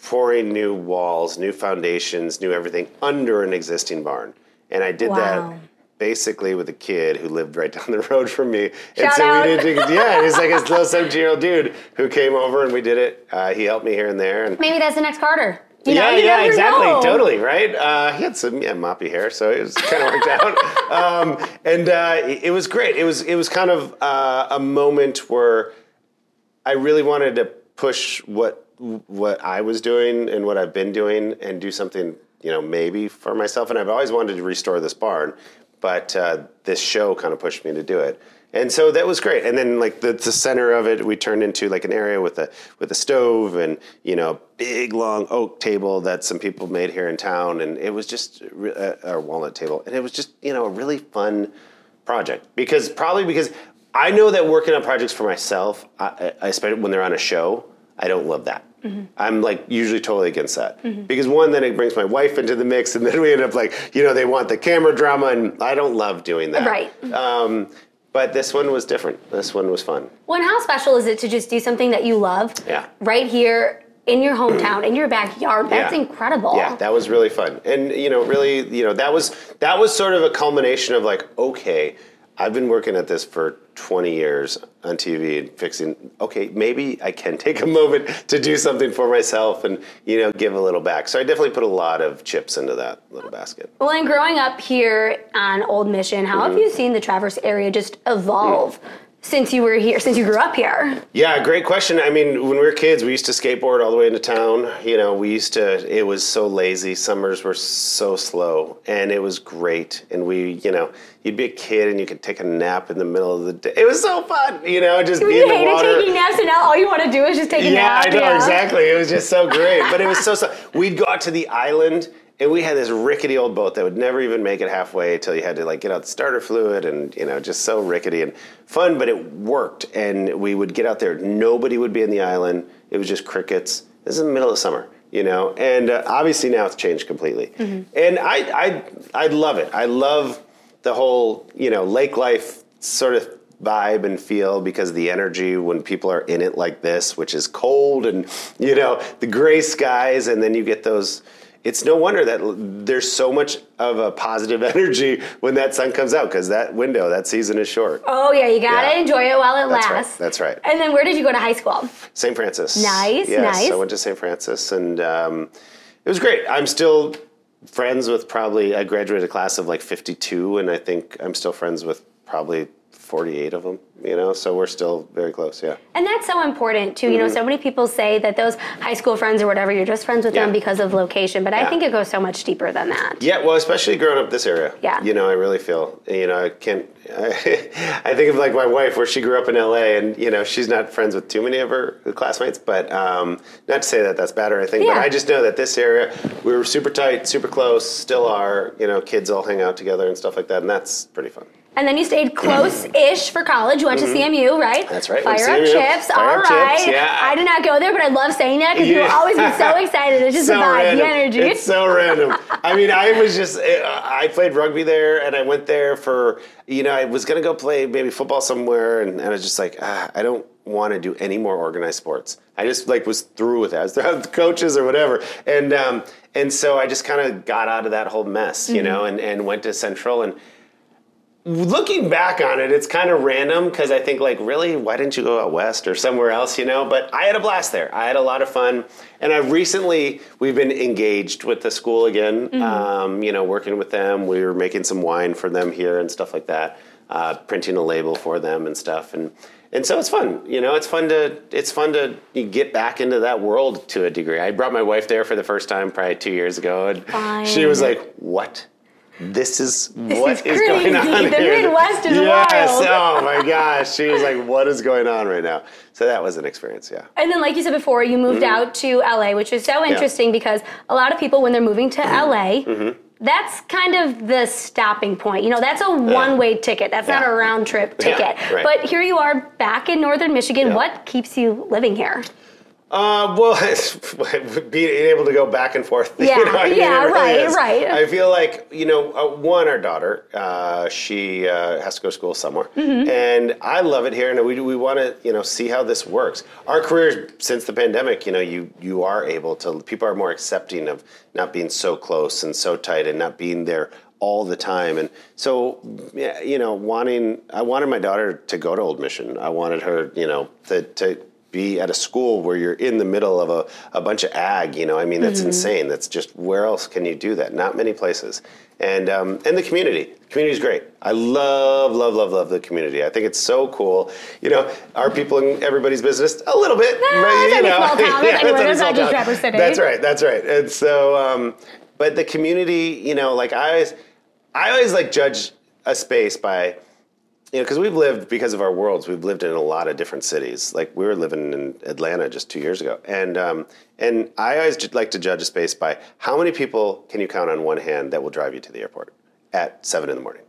Speaker 2: pouring new walls, new foundations, new everything under an existing barn. And I did
Speaker 1: Wow.
Speaker 2: that basically with a kid who lived right down the road from me. and
Speaker 1: Shout
Speaker 2: so
Speaker 1: out.
Speaker 2: we did yeah, he's like a little 17 year old dude who came over and we did it. Uh, he helped me here and there. And
Speaker 1: Maybe that's the next Carter. You
Speaker 2: yeah,
Speaker 1: you
Speaker 2: yeah, exactly,
Speaker 1: know.
Speaker 2: totally, right? Uh, he had some yeah, moppy hair, so it was kind of worked out, um, and uh, it, it was great. It was it was kind of uh, a moment where I really wanted to push what what I was doing and what I've been doing, and do something you know maybe for myself. And I've always wanted to restore this barn, but uh, this show kind of pushed me to do it. And so that was great. And then like the, the center of it, we turned into like an area with a with a stove and you know big long oak table that some people made here in town, and it was just re- uh, a walnut table, and it was just you know a really fun project because probably because I know that working on projects for myself, I I especially when they're on a show, I don't love that. I'm like usually totally against that because one, then it brings my wife into the mix, and then we end up like you know they want the camera drama, and I don't love doing that.
Speaker 1: Right.
Speaker 2: Um, but this one was different. This one was fun.
Speaker 1: Well, and how special is it to just do something that you love
Speaker 2: Yeah.
Speaker 1: right here in your hometown, in your backyard? That's
Speaker 2: Yeah.
Speaker 1: incredible.
Speaker 2: Yeah, that was really fun, and you know, really, you know, that was that was sort of a culmination of like, okay, I've been working at this for 20 years on TV and fixing. Okay, maybe I can take a moment to do something for myself and you know give a little back. So I definitely put a lot of chips into that little basket.
Speaker 1: Well, and growing up here on Old Mission, how
Speaker 2: Mm-hmm.
Speaker 1: have you seen the Traverse area just evolve since you were here, since you grew up here?
Speaker 2: Yeah, great question. I mean, when we were kids, we used to skateboard all the way into town. You know, we used to, it was so lazy. Summers were so slow, and it was great. And we, you know, you'd be a kid and you could take a nap in the middle of the day. It was so fun, you know, just be
Speaker 1: You
Speaker 2: in the
Speaker 1: hated
Speaker 2: water.
Speaker 1: taking naps, and now all you want to do is just take a nap. yeah.
Speaker 2: I know, exactly. It was just so great. But it was so, so, we'd go out to the island. And we had this rickety old boat that would never even make it halfway until you had to like get out the starter fluid and you know just so rickety and fun, but it worked. And we would get out there. Nobody would be in the island. It was just crickets. This is the middle of summer, you know. And uh, obviously now it's changed completely. And I, I, I love it. I love the whole you know lake life sort of vibe and feel because the energy when people are in it like this, which is cold and you know the gray skies, and then you get those. It's no wonder that there's so much of a positive energy when that sun comes out because that window, that season is short.
Speaker 1: Oh yeah, you gotta
Speaker 2: Yeah.
Speaker 1: enjoy it while it
Speaker 2: That's right,
Speaker 1: lasts.
Speaker 2: that's right.
Speaker 1: And then where did you go to high school?
Speaker 2: St. Francis.
Speaker 1: Nice,
Speaker 2: yes,
Speaker 1: nice.
Speaker 2: I went to St. Francis, and um, it was great. I'm still friends with probably I graduated a class of like 52, and I think I'm still friends with probably 48 of them. You know, so we're still very close. Yeah.
Speaker 1: And that's so important too. You know, so many people say that those high school friends or whatever, you're just friends with them
Speaker 2: Mm-hmm.
Speaker 1: Because of location. But I think it goes so much deeper than that.
Speaker 2: Yeah, well, especially growing up this area.
Speaker 1: Yeah.
Speaker 2: You know, I really feel, you know, I can't, I, think of like my wife where she grew up in LA and, you know, she's not friends with too many of her classmates, but um, not to say that that's bad or anything,
Speaker 1: Yeah.
Speaker 2: but I just know that this area, we were super tight, super close, still are, you know, kids all hang out together and stuff like that, and that's pretty fun.
Speaker 1: And then you stayed close-ish for college. You went to CMU, right?
Speaker 2: Mm-hmm. That's right,
Speaker 1: Fire up
Speaker 2: CMU.
Speaker 1: chips.
Speaker 2: Fire
Speaker 1: All
Speaker 2: up
Speaker 1: right.
Speaker 2: chips, yeah.
Speaker 1: I did not go there, but I love saying that because
Speaker 2: Yeah.
Speaker 1: you'll always be so excited. It's just the
Speaker 2: so
Speaker 1: vibe,
Speaker 2: random.
Speaker 1: the energy.
Speaker 2: It's so random. I mean, I was just, I played rugby there and I went there for, you know, I was going to go play maybe football somewhere and, and I was just like, ah, I don't want to do any more organized sports. I just like was through with that. I was through with coaches or whatever. And, um, and so I just kind of got out of that whole mess, you know, and, and went to Central and, looking back on it, it's kind of random because I think like, really, why didn't you go out west or somewhere else? You know, but I had a blast there. I had a lot of fun, and I've recently we've been engaged with the school again. Um, you know, working with them, we were making some wine for them here and stuff like that, uh, printing a label for them and stuff, and. And so it's fun, you know. It's fun to it's fun to get back into that world to a degree. I brought my wife there for the first time probably two years ago, and she was like, "What? This is what
Speaker 1: is
Speaker 2: is going on.
Speaker 1: The
Speaker 2: here?"
Speaker 1: Midwest is
Speaker 2: yes.
Speaker 1: wild.
Speaker 2: Oh my gosh. She was like, "What is going on right now?" So that was an experience. Yeah.
Speaker 1: And then, like you said before, you moved
Speaker 2: Mm-hmm.
Speaker 1: out to LA, which is so interesting because a lot of people, when they're moving to LA,
Speaker 2: Mm-hmm.
Speaker 1: that's kind of the stopping point. You know, that's a one way ticket. That's not a round trip
Speaker 2: Yeah,
Speaker 1: ticket.
Speaker 2: right.
Speaker 1: But here you are back in northern Michigan.
Speaker 2: Yeah.
Speaker 1: What keeps you living here?
Speaker 2: Uh, well, being able to go back and forth.
Speaker 1: Yeah,
Speaker 2: I mean,
Speaker 1: yeah,
Speaker 2: really
Speaker 1: right,
Speaker 2: is.
Speaker 1: right.
Speaker 2: I feel like you know, uh, one, our daughter, uh, she uh, has to go to school somewhere,
Speaker 1: Mm-hmm.
Speaker 2: and I love it here, and we we want to you know see how this works. Our careers since the pandemic, you know, you you are able to. People are more accepting of not being so close and so tight, and not being there all the time. And so, you know, wanting, I wanted my daughter to go to Old Mission. I wanted her, you know, to, to be at a school where you're in the middle of a, a bunch of ag, you know, I mean, that's insane. That's just, where else can you do that? Not many places. And, um, and the community, the community is great. I love, love, love, love the community. I think it's so cool. You know, are people in everybody's business? A little bit.
Speaker 1: No,
Speaker 2: but,
Speaker 1: it's
Speaker 2: you
Speaker 1: any
Speaker 2: know,
Speaker 1: small. It's
Speaker 2: yeah,
Speaker 1: anywhere. not just
Speaker 2: town. That's right. That's right. And so, um, but the community, you know, like I always, I always like judge a space by, you know, because we've lived because of our worlds. We've lived in a lot of different cities. Like we were living in Atlanta just two years ago, and um, and I always like to judge a space by how many people can you count on one hand that will drive you to the airport at seven in the morning.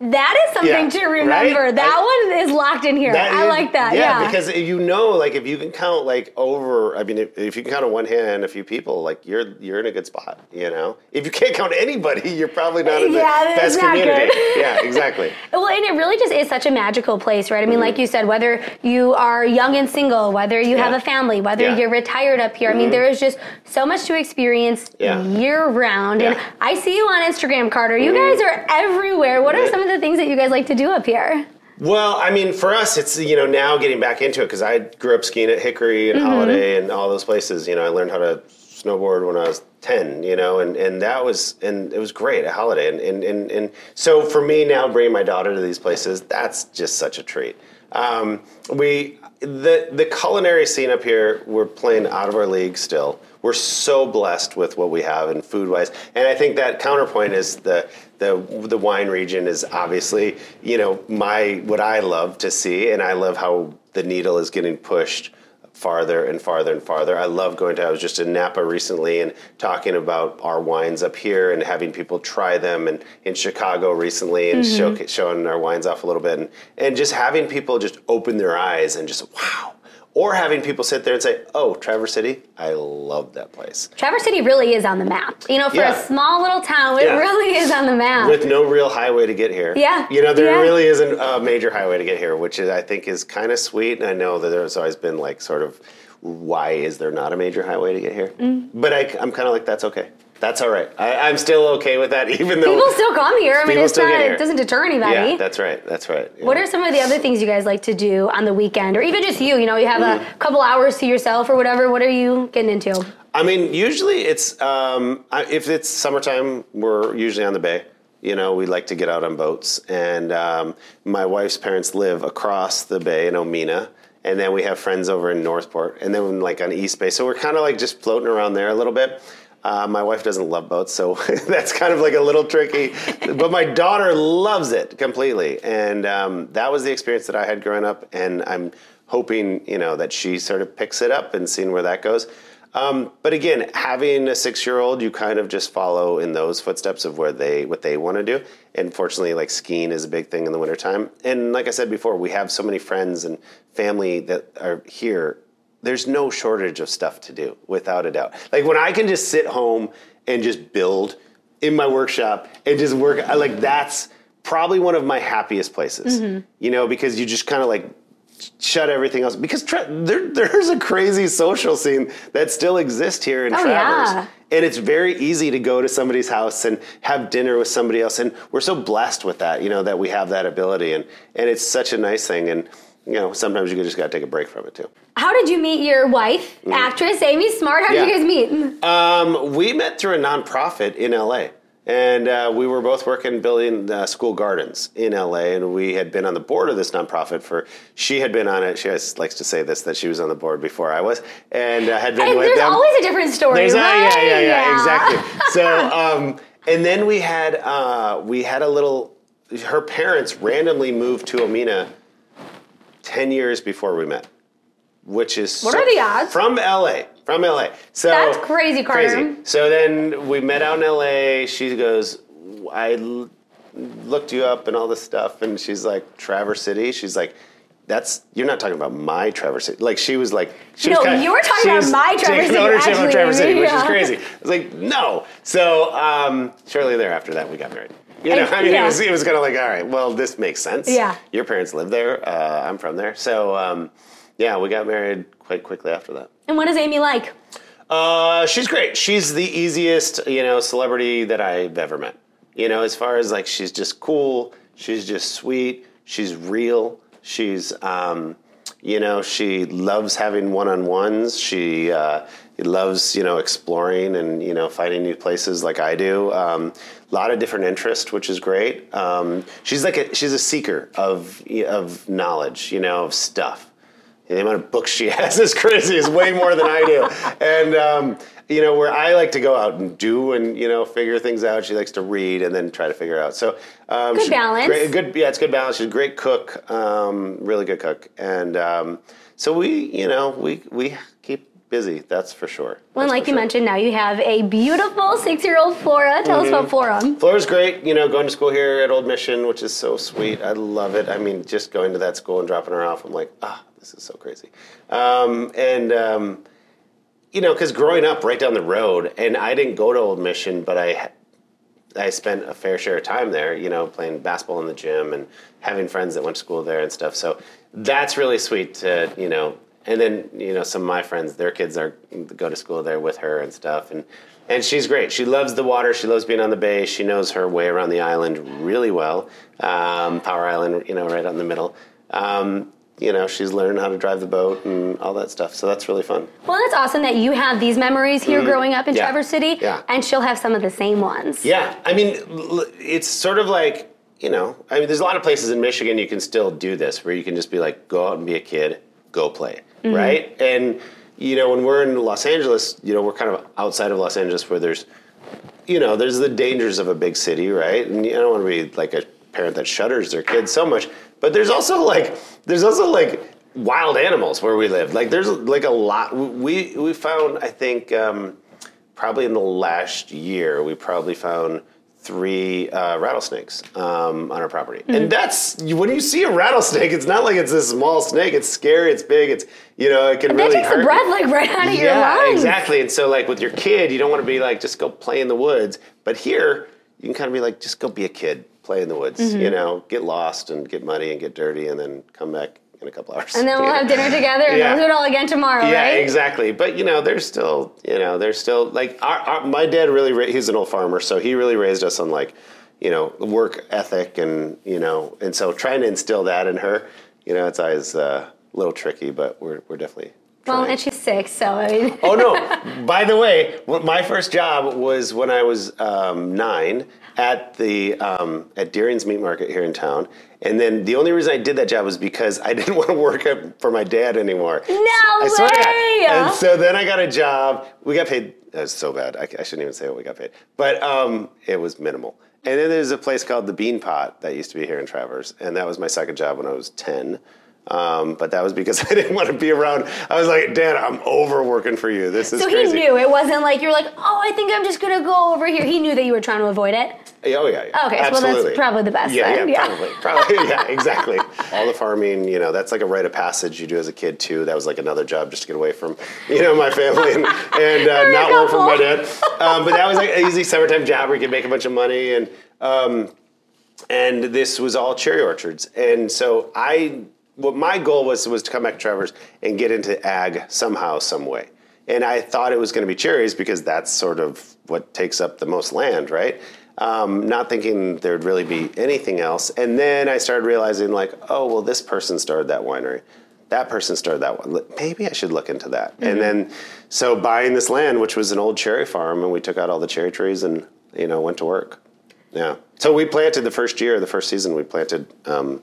Speaker 1: That is something
Speaker 2: Yeah,
Speaker 1: to remember.
Speaker 2: right?
Speaker 1: That
Speaker 2: I-
Speaker 1: one is locked in here. I
Speaker 2: is-
Speaker 1: like that. Yeah.
Speaker 2: because you know, like if you can count like over, I mean, if, if you can count on one hand a few people, like you're you're in a good spot. You know, if you can't count anybody, you're probably not in the
Speaker 1: Yeah,
Speaker 2: best community. yeah, exactly.
Speaker 1: Well, and it really just is such a magical place, right? I mean, mm-hmm. like you said, whether you are young and single, whether you have a family, whether
Speaker 2: Yeah.
Speaker 1: you're retired up here, I mean, mm-hmm. there is just so much to experience
Speaker 2: Yeah.
Speaker 1: year round. And I see you on Instagram, Carter. You mm-hmm. guys are everywhere. What are
Speaker 2: Yeah.
Speaker 1: some of the things that you guys like to do up here?
Speaker 2: Well, I mean, for us, it's you know now getting back into it because I grew up skiing at Hickory and Holiday and all those places. You know, I learned how to snowboard when I was ten. You know, and, and that was and it was great at Holiday. And, and and and so for me now, bringing my daughter to these places, that's just such a treat. Um, we the the culinary scene up here, we're playing out of our league still. We're so blessed with what we have and food wise, and I think that counterpoint is the the the wine region is obviously you know my what I love to see, and I love how the needle is getting pushed farther and farther and farther. I love going to. I was just in Napa recently and talking about our wines up here and having people try them, and in Chicago recently and mm-hmm. show, showing our wines off a little bit, and and just having people just open their eyes and just wow. Or having people sit there and say, "Oh, Traverse City, I love that place."
Speaker 1: Traverse City really is on the map. You know, for
Speaker 2: Yeah.
Speaker 1: a small little town, it
Speaker 2: Yeah.
Speaker 1: really is on the map.
Speaker 2: with no real highway to get here.
Speaker 1: Yeah,
Speaker 2: You know, there
Speaker 1: yeah.
Speaker 2: really isn't a major highway to get here, which is, I think is kind of sweet. And I know that there's always been like sort of, why is there not a major highway to get here?
Speaker 1: Mm.
Speaker 2: But I, I'm kind of like, that's okay. That's all right. I, I'm still okay with that, even though.
Speaker 1: People still come here. I mean, it's
Speaker 2: still
Speaker 1: not, it doesn't deter anybody.
Speaker 2: yeah, that's right. That's right. Yeah.
Speaker 1: What are some of the other things you guys like to do on the weekend, or even just you? You know, you have
Speaker 2: Mm.
Speaker 1: a couple hours to yourself or whatever. What are you getting into?
Speaker 2: I mean, usually it's um, I- if it's summertime, we're usually on the bay. You know, we like to get out on boats, and um, my wife's parents live across the bay in Omena, and then we have friends over in Northport, and then like on East Bay. So we're kind of like just floating around there a little bit. Uh, my wife doesn't love boats, so that's kind of like a little tricky. but my daughter loves it completely, and um, that was the experience that I had growing up, and I'm hoping you know that she sort of picks it up and seeing where that goes. Um, but again, having a six-year-old, you kind of just follow in those footsteps of where they what they want to do. And fortunately, like skiing is a big thing in the wintertime. And like I said before, we have so many friends and family that are here. There's no shortage of stuff to do, without a doubt. Like when I can just sit home and just build in my workshop and just work, I like that's probably one of my happiest places. Mm-hmm. You know, because you just kind of like shut everything else because tra- there, there's a crazy social scene that still exists here in
Speaker 1: Oh,
Speaker 2: Traverse.
Speaker 1: yeah.
Speaker 2: And it's very easy to go to somebody's house and have dinner with somebody else. And we're so blessed with that, you know, that we have that ability. And, and it's such a nice thing. And, you know, sometimes you just got to take a break from it too.
Speaker 1: How did you meet your wife, mm-hmm. actress Amy Smart? How
Speaker 2: yeah.
Speaker 1: did you guys meet?
Speaker 2: Um, we met through a nonprofit in LA. And uh, we were both working building uh, school gardens in LA, and we had been on the board of this nonprofit for. She had been on it. She always likes to say this that she was on the board before I was, and uh, had been
Speaker 1: and
Speaker 2: with
Speaker 1: there's
Speaker 2: them.
Speaker 1: There's always a different story.
Speaker 2: There's right? a,
Speaker 1: yeah,
Speaker 2: yeah, yeah, yeah, exactly. so, um, and then we had uh, we had a little. Her parents randomly moved to Omena 10 years before we met, which is.
Speaker 1: What
Speaker 2: so,
Speaker 1: are the odds?
Speaker 2: From LA. From LA. So
Speaker 1: That's crazy, Carter.
Speaker 2: Crazy. So then we met out in LA. She goes, I l- looked you up and all this stuff. And she's like, Traverse City. She's like, that's you're not talking about my Traverse City. Like she was like she
Speaker 1: no, you were talking about my Traverse City.
Speaker 2: ownership
Speaker 1: actually,
Speaker 2: of Traverse City, yeah. which is crazy. I was like, no. So um, shortly thereafter, that we got married. You know,
Speaker 1: And-
Speaker 2: I mean,
Speaker 1: yeah.
Speaker 2: it was it was kind of like, all right, well, this makes sense.
Speaker 1: Yeah.
Speaker 2: Your parents live there. Uh, I'm from there, so um, yeah, we got married quite quickly after that.
Speaker 1: And what is Amy like?
Speaker 2: Uh, she's great. She's the easiest, you know, celebrity that I've ever met. You know, as far as like, she's just cool. She's just sweet. She's real. She's, um, you know, she loves having one-on-ones. She uh, loves, you know, exploring and you know finding new places like I do. Um, a lot of different interests, which is great. Um, she's like a she's a seeker of of knowledge, you know, of stuff the amount of books she has is crazy. Is way more than I do. And um, you know, where I like to go out and do and you know figure things out. She likes to read and then try to figure out. So um,
Speaker 1: Good balance.
Speaker 2: Great, good, yeah, it's good balance. She's a great cook, um, really good cook, and um, so we, you know, we we busy. That's for sure.
Speaker 1: Well,
Speaker 2: That's
Speaker 1: like you
Speaker 2: sure.
Speaker 1: mentioned, now you have a beautiful six-year-old Flora. Tell us
Speaker 2: Mm-hmm.
Speaker 1: about Flora.
Speaker 2: Flora's great, you know, going to school here at Old Mission, which is so sweet. I love it. I mean, just going to that school and dropping her off, I'm like, ah, this is so crazy. Um, and, um, you know, because growing up right down the road, and I didn't go to Old Mission, but I, I spent a fair share of time there, you know, playing basketball in the gym and having friends that went to school there and stuff. So that's really sweet to, you know, and then, you know, some of my friends, their kids are go to school there with her and stuff. And, and she's great. She loves the water. She loves being on the bay. She knows her way around the island really well. Um, Power Island, you know, right out in the middle. Um, you know, she's learned how to drive the boat and all that stuff. So that's really fun.
Speaker 1: Well, that's awesome that you have these memories here growing up in
Speaker 2: Mm-hmm. Yeah.
Speaker 1: Traverse City,
Speaker 2: Yeah.
Speaker 1: and she'll have some of the same ones.
Speaker 2: Yeah, I mean, it's sort of like you know, I mean, there's a lot of places in Michigan you can still do this, where you can just be like, go out and be a kid, go play, right? And you know, when we're in Los Angeles, you know, we're kind of outside of Los Angeles, where there's, you know, there's the dangers of a big city, right? And I don't want to be like a parent that shudders their kids so much, but there's also like, there's also like wild animals where we live. Like, there's like a lot. We we found, I think. Um, probably in the last year, we probably found three uh, rattlesnakes um, on our property. And that's when you see a rattlesnake, it's not like it's this small snake. It's scary. It's big. It's you know it can
Speaker 1: That
Speaker 2: really
Speaker 1: takes the
Speaker 2: hurt.
Speaker 1: breath like right out of your
Speaker 2: yeah,
Speaker 1: lungs.
Speaker 2: exactly. And so like with your kid, you don't want to be like just go play in the woods. But here, you can kind of be like just go be a kid, play in the woods.
Speaker 1: Mm-hmm.
Speaker 2: You know, get lost and get muddy and get dirty, and then come back in a couple hours.
Speaker 1: And then we'll have dinner together and
Speaker 2: Yeah.
Speaker 1: we'll do it all again tomorrow,
Speaker 2: Yeah,
Speaker 1: right?
Speaker 2: exactly. But you know, there's still, you know, there's still like our, our my dad really ra- he's an old farmer, so he really raised us on like, you know, work ethic and you know, and so trying to instill that in her, you know, it's always uh, a little tricky, but we're we're definitely.
Speaker 1: Well, and she's six, so I mean.
Speaker 2: Oh no! By the way, my first job was when I was um, nine at the um, at Deering's Meat Market here in town, and then the only reason I did that job was because I didn't want to work for my dad anymore.
Speaker 1: No
Speaker 2: I
Speaker 1: way!
Speaker 2: And so then I got a job. We got paid. That was so bad. I, I shouldn't even say what we got paid, but um, it was minimal. And then there's a place called the Bean Pot that used to be here in Traverse, and that was my second job when I was ten. Um, but that was because I didn't want to be around. I was like, Dad, I'm overworking for you. This is
Speaker 1: So
Speaker 2: crazy.
Speaker 1: he knew it wasn't like you're like, oh, I think I'm just gonna go over here. He knew that you were trying to avoid it.
Speaker 2: Oh yeah, yeah.
Speaker 1: Okay, so well, that's probably the best
Speaker 2: Yeah,
Speaker 1: then,
Speaker 2: yeah,
Speaker 1: yeah.
Speaker 2: probably, probably, yeah, exactly. All the farming, you know, that's like a rite of passage you do as a kid too. That was like another job just to get away from, you know, my family and, and uh, not work for my dad. Um, but that was like an easy summertime job where you could make a bunch of money and. Um, and this was all cherry orchards. And so I, what my goal was was to come back to Traverse and get into ag somehow, some way. And I thought it was going to be cherries because that's sort of what takes up the most land, right? Um, not thinking there'd really be anything else. And then I started realizing, like, oh, well, this person started that winery. That person started that one. Maybe I should look into that. And then, so buying this land, which was an old cherry farm, and we took out all the cherry trees and, you know, went to work. Yeah. So we planted the first year, the first season, we planted, um,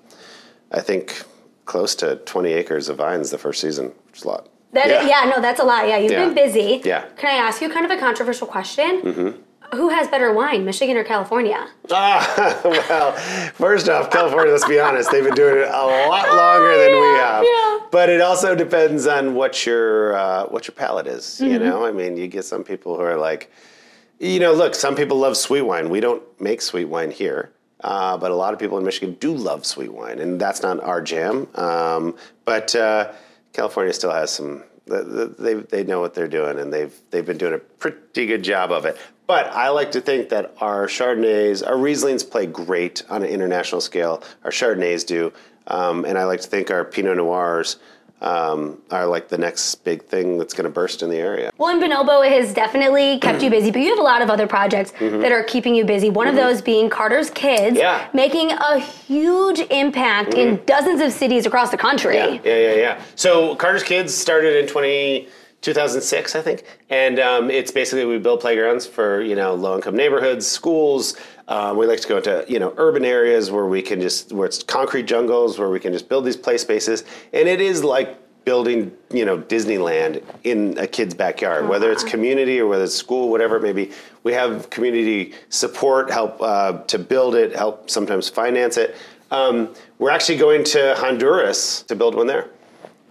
Speaker 2: I think, close to 20 acres of vines the first season, which is a lot.
Speaker 1: That
Speaker 2: Yeah.
Speaker 1: yeah. no, that's a lot. Yeah, you've
Speaker 2: Yeah.
Speaker 1: been busy.
Speaker 2: Yeah.
Speaker 1: Can I ask you kind of a controversial question? Mm-hmm. Who has better wine, Michigan or California?
Speaker 2: Ah, well, first off, California, let's be honest, they've been doing it a lot longer than we
Speaker 1: Oh,
Speaker 2: have.
Speaker 1: yeah.
Speaker 2: But it also depends on what your uh, what your palate is.
Speaker 1: Mm-hmm.
Speaker 2: You know, I mean, you get some people who are like, you know, look, some people love sweet wine. We don't make sweet wine here. Uh, but a lot of people in Michigan do love sweet wine, and that's not our jam. Um, but uh, California still has some. th- th- They they know what they're doing, and they've they've been doing a pretty good job of it. But I like to think that our Chardonnays, our Rieslings play great on an international scale. Our Chardonnays do, um, and I like to think our Pinot Noirs um, are like the next big thing that's going to burst in the area.
Speaker 1: Well, and Bonobo has definitely kept you busy, but you have a lot of other projects that are keeping you busy. One of those being Carter's Kids,
Speaker 2: Mm-hmm. Yeah. Mm-hmm.
Speaker 1: making a huge impact in dozens of cities across the country.
Speaker 2: Yeah, yeah, yeah, yeah. So Carter's Kids started in 20, 2006, I think, and um, it's basically we build playgrounds for you know low income neighborhoods, schools. Um, we like to go into you know urban areas where we can just where it's concrete jungles where we can just build these play spaces, and it is like building you know Disneyland in a kid's backyard, whether it's community or whether it's school, whatever it may be. We have community support, help uh, to build it, help sometimes finance it. Um, we're actually going to Honduras to build one there.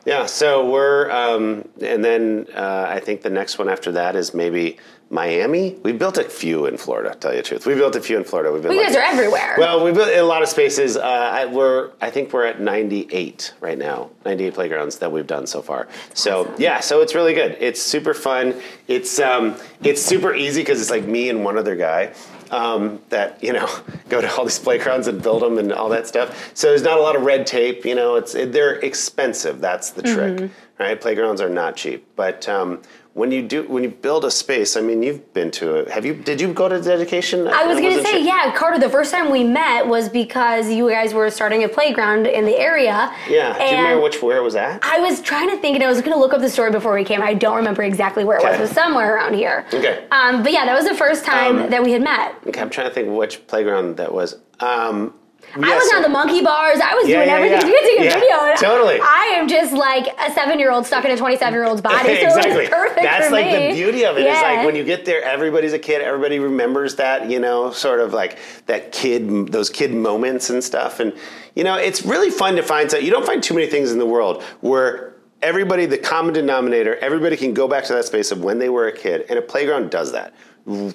Speaker 2: Yeah, so we're, um, and then uh, I think the next one after that is maybe Miami. We built a few in Florida. To tell you the truth, we built a few in Florida. We've been
Speaker 1: Well, you guys are everywhere.
Speaker 2: Well, we built in a lot of spaces. Uh, I, we're, I think we're at 98 right now, 98 playgrounds that we've done so far. So yeah, so it's really good. It's super fun. It's um, it's super easy because it's like me and one other guy um, that you know go to all these playgrounds and build them and all that stuff. So there's not a lot of red tape. You know, it's it, they're expensive. That's the trick, right? Playgrounds are not cheap, but um, when you do when you build a space, I mean, you've been to it. Have you? Did you go to dedication?
Speaker 1: I was going to say,
Speaker 2: sure.
Speaker 1: yeah, Carter, the first time we met was because you guys were starting a playground in the area.
Speaker 2: Yeah. Do you remember which where it was at?
Speaker 1: I was trying to think, and I was going to look up the story before we came. I don't remember exactly where it was. It was somewhere around here.
Speaker 2: Okay.
Speaker 1: Um, but yeah, that was the first time
Speaker 2: Um,
Speaker 1: that we had met.
Speaker 2: Okay, I'm trying to think which playground that was. Um,
Speaker 1: I was
Speaker 2: so-
Speaker 1: on the monkey bars. I was
Speaker 2: Yeah,
Speaker 1: doing
Speaker 2: yeah,
Speaker 1: everything
Speaker 2: yeah.
Speaker 1: to get to video. and
Speaker 2: totally.
Speaker 1: I am just like a seven-year-old stuck in a twenty-seven-year-old's body. So
Speaker 2: exactly.
Speaker 1: it was perfect
Speaker 2: That's like
Speaker 1: me.
Speaker 2: the beauty of it. Is
Speaker 1: Yeah.
Speaker 2: like when you get there, everybody's a kid. Everybody remembers that, you know, sort of like that kid, those kid moments and stuff. And you know, it's really fun to find. So you don't find too many things in the world where everybody, the common denominator, everybody can go back to that space of when they were a kid, and a playground does that.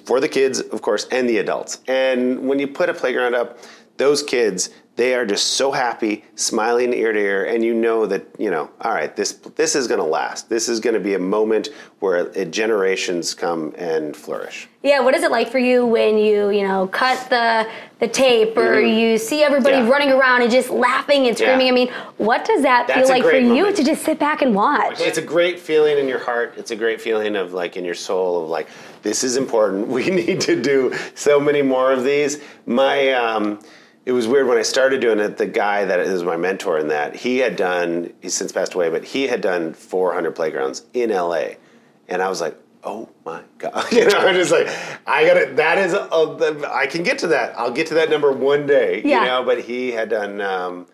Speaker 2: for the kids, of course, and the adults. And when you put a playground up, those kids they are just so happy, smiling ear to ear, and you know that you know, all right, this this is going to last. This is going to be a moment where it, generations come and flourish.
Speaker 1: Yeah, what is it like for you when you you know cut the the tape or mm-hmm. you see everybody yeah. running around and just laughing and screaming? Yeah. I mean, what does that That's feel like for moment. you to just sit back and watch?
Speaker 2: It's a great feeling in your heart. It's a great feeling of like in your soul of like this is important. We need to do so many more of these. My um, it was weird when I started doing it. The guy that is my mentor in that he had done. He's since passed away, but he had done 400 playgrounds in LA, and I was like, oh my god! You know, I'm just like, I got it. That is, a, I can get to that. I'll get to that number one day. Yeah. You know, but he had done. Um,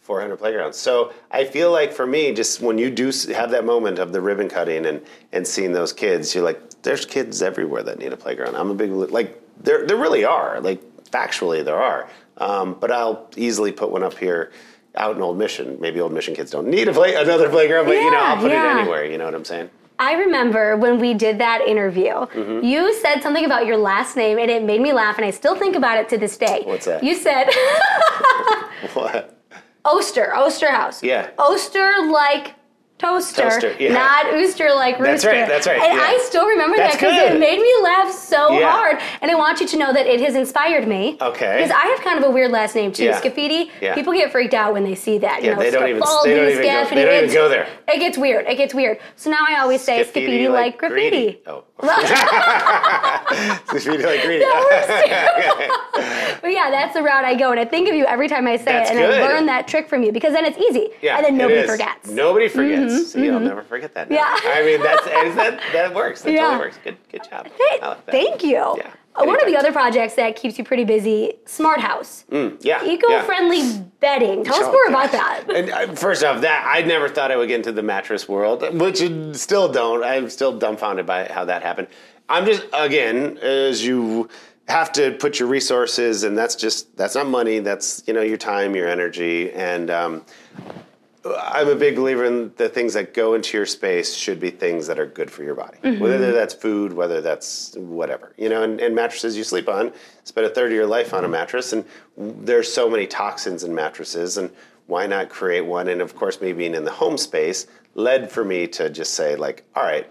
Speaker 2: 400 playgrounds. So I feel like for me, just when you do have that moment of the ribbon cutting and and seeing those kids, you're like, there's kids everywhere that need a playground. I'm a big like there there really are like factually there are. Um, but I'll easily put one up here out in Old Mission. Maybe Old Mission kids don't need a play another playground, but yeah, you know, I'll put yeah. it anywhere. You know what I'm saying?
Speaker 1: I remember when we did that interview, mm-hmm. you said something about your last name and it made me laugh, and I still think about it to this day.
Speaker 2: What's that?
Speaker 1: You said,
Speaker 2: What?
Speaker 1: Oster, Oosterhouse.
Speaker 2: Yeah.
Speaker 1: Oster like toaster, toaster yeah. not ooster like rooster.
Speaker 2: That's right. That's right.
Speaker 1: And
Speaker 2: yeah.
Speaker 1: I still remember that's that because it made me laugh so yeah. hard. And I want you to know that it has inspired me.
Speaker 2: Okay.
Speaker 1: Because I have kind of a weird last name too, yeah. Scafidi. Yeah. People get freaked out when they see that.
Speaker 2: Yeah, you know, they don't even. They don't even, go, they don't even go there.
Speaker 1: It gets weird. It gets weird. So now I always say Scafidi, like, like graffiti.
Speaker 2: Oh. Scafidi like greedy.
Speaker 1: but yeah, that's the route I go, and I think of you every time I say that's it, and good. I learn that trick from you because then it's easy. Yeah, and then nobody forgets.
Speaker 2: Nobody forgets. Mm-hmm, mm-hmm. I'll never forget that. Now. Yeah. I mean, that's that that works. That yeah. totally works. Good, good job.
Speaker 1: Th- like thank you. Yeah. Uh, one of the other projects that keeps you pretty busy, Smart House.
Speaker 2: Mm, yeah.
Speaker 1: Eco-friendly
Speaker 2: yeah.
Speaker 1: bedding. Tell oh, us more about that.
Speaker 2: And uh, first off, that I never thought I would get into the mattress world, which I still don't. I'm still dumbfounded by how that happened. I'm just again, as you have to put your resources, and that's just that's not money. That's you know your time, your energy, and um, I'm a big believer in the things that go into your space should be things that are good for your body. Mm-hmm. Whether that's food, whether that's whatever. You know, and, and, mattresses you sleep on, spend a third of your life on a mattress, and there's so many toxins in mattresses, and why not create one? And of course, me being in the home space led for me to just say, like, all right,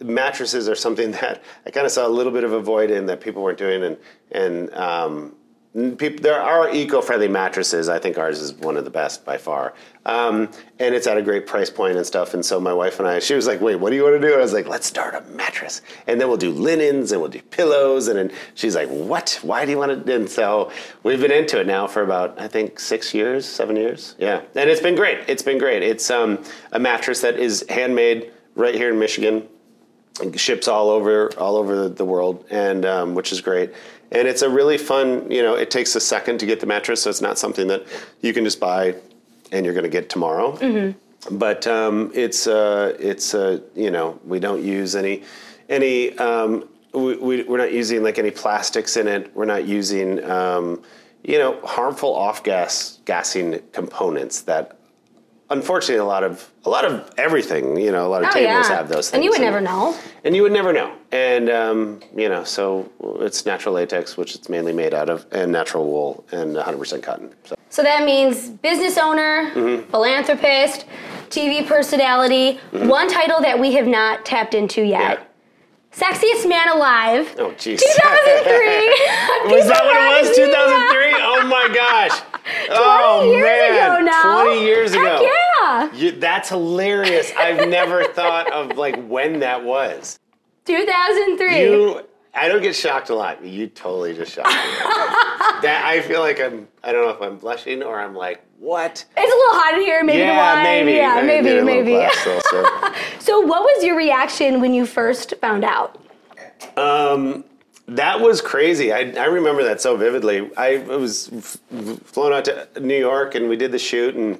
Speaker 2: mattresses are something that I kind of saw a little bit of a void in that people weren't doing, and and um, People, there are eco-friendly mattresses. I think ours is one of the best by far, um, and it's at a great price point and stuff. And so my wife and I, she was like, "Wait, what do you want to do?" I was like, "Let's start a mattress, and then we'll do linens and we'll do pillows." And then she's like, "What? Why do you want to?" And so we've been into it now for about I think six years, seven years. Yeah, and it's been great. It's been great. It's um, a mattress that is handmade right here in Michigan, ships all over all over the world, and um, which is great and it's a really fun you know it takes a second to get the mattress so it's not something that you can just buy and you're going to get tomorrow mm-hmm. but um, it's uh, it's uh, you know we don't use any any um, we, we, are not using like any plastics in it we're not using um, you know harmful off gas gassing components that unfortunately a lot of a lot of everything you know a lot of oh, tables yeah. have those things
Speaker 1: and you would and, never know
Speaker 2: and you would never know and um, you know so it's natural latex which it's mainly made out of and natural wool and 100% cotton
Speaker 1: so, so that means business owner mm-hmm. philanthropist tv personality mm-hmm. one title that we have not tapped into yet yeah. Sexiest Man Alive.
Speaker 2: Oh, jeez.
Speaker 1: 2003.
Speaker 2: was that what it was? 2003? Oh my gosh.
Speaker 1: 20 oh, years man. ago now.
Speaker 2: 20 years
Speaker 1: Heck
Speaker 2: ago.
Speaker 1: yeah.
Speaker 2: You, that's hilarious. I've never thought of like when that was.
Speaker 1: 2003.
Speaker 2: You, I don't get shocked a lot. You totally just shocked me. that I feel like I'm. I don't know if I'm blushing or I'm like, what?
Speaker 1: It's a little hot in here. Maybe
Speaker 2: yeah,
Speaker 1: wine.
Speaker 2: maybe.
Speaker 1: Yeah, maybe, maybe.
Speaker 2: So.
Speaker 1: so, what was your reaction when you first found out?
Speaker 2: Um, that was crazy. I, I remember that so vividly. I was f- flown out to New York and we did the shoot and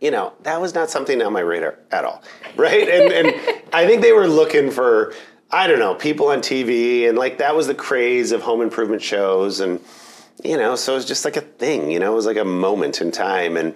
Speaker 2: you know, that was not something on my radar at all. Right? And and I think they were looking for I don't know, people on TV and like that was the craze of home improvement shows and you know, so it was just like a thing, you know, it was like a moment in time and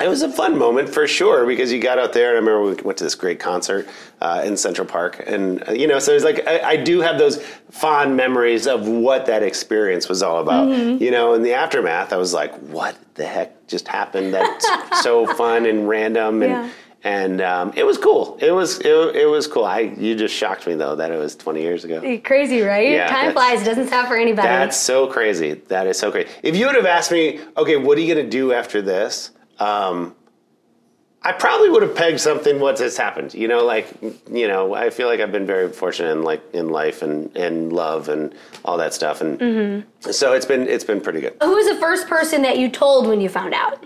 Speaker 2: It was a fun moment for sure because you got out there. And I remember we went to this great concert uh, in Central Park, and uh, you know, so it's like I, I, do have those fond memories of what that experience was all about. Mm-hmm. You know, in the aftermath, I was like, "What the heck just happened? That's so fun and random." And yeah and um, it was cool. It was it, it, was cool. I you just shocked me though that it was 20 years ago.
Speaker 1: Crazy, right? Yeah, Time flies. Doesn't stop for anybody.
Speaker 2: That's so crazy. That is so crazy. If you would have asked me, okay, what are you going to do after this? Um, I probably would have pegged something. What has happened? You know, like you know, I feel like I've been very fortunate in like in life and and love and all that stuff, and mm-hmm. so it's been it's been pretty good.
Speaker 1: Who was the first person that you told when you found out?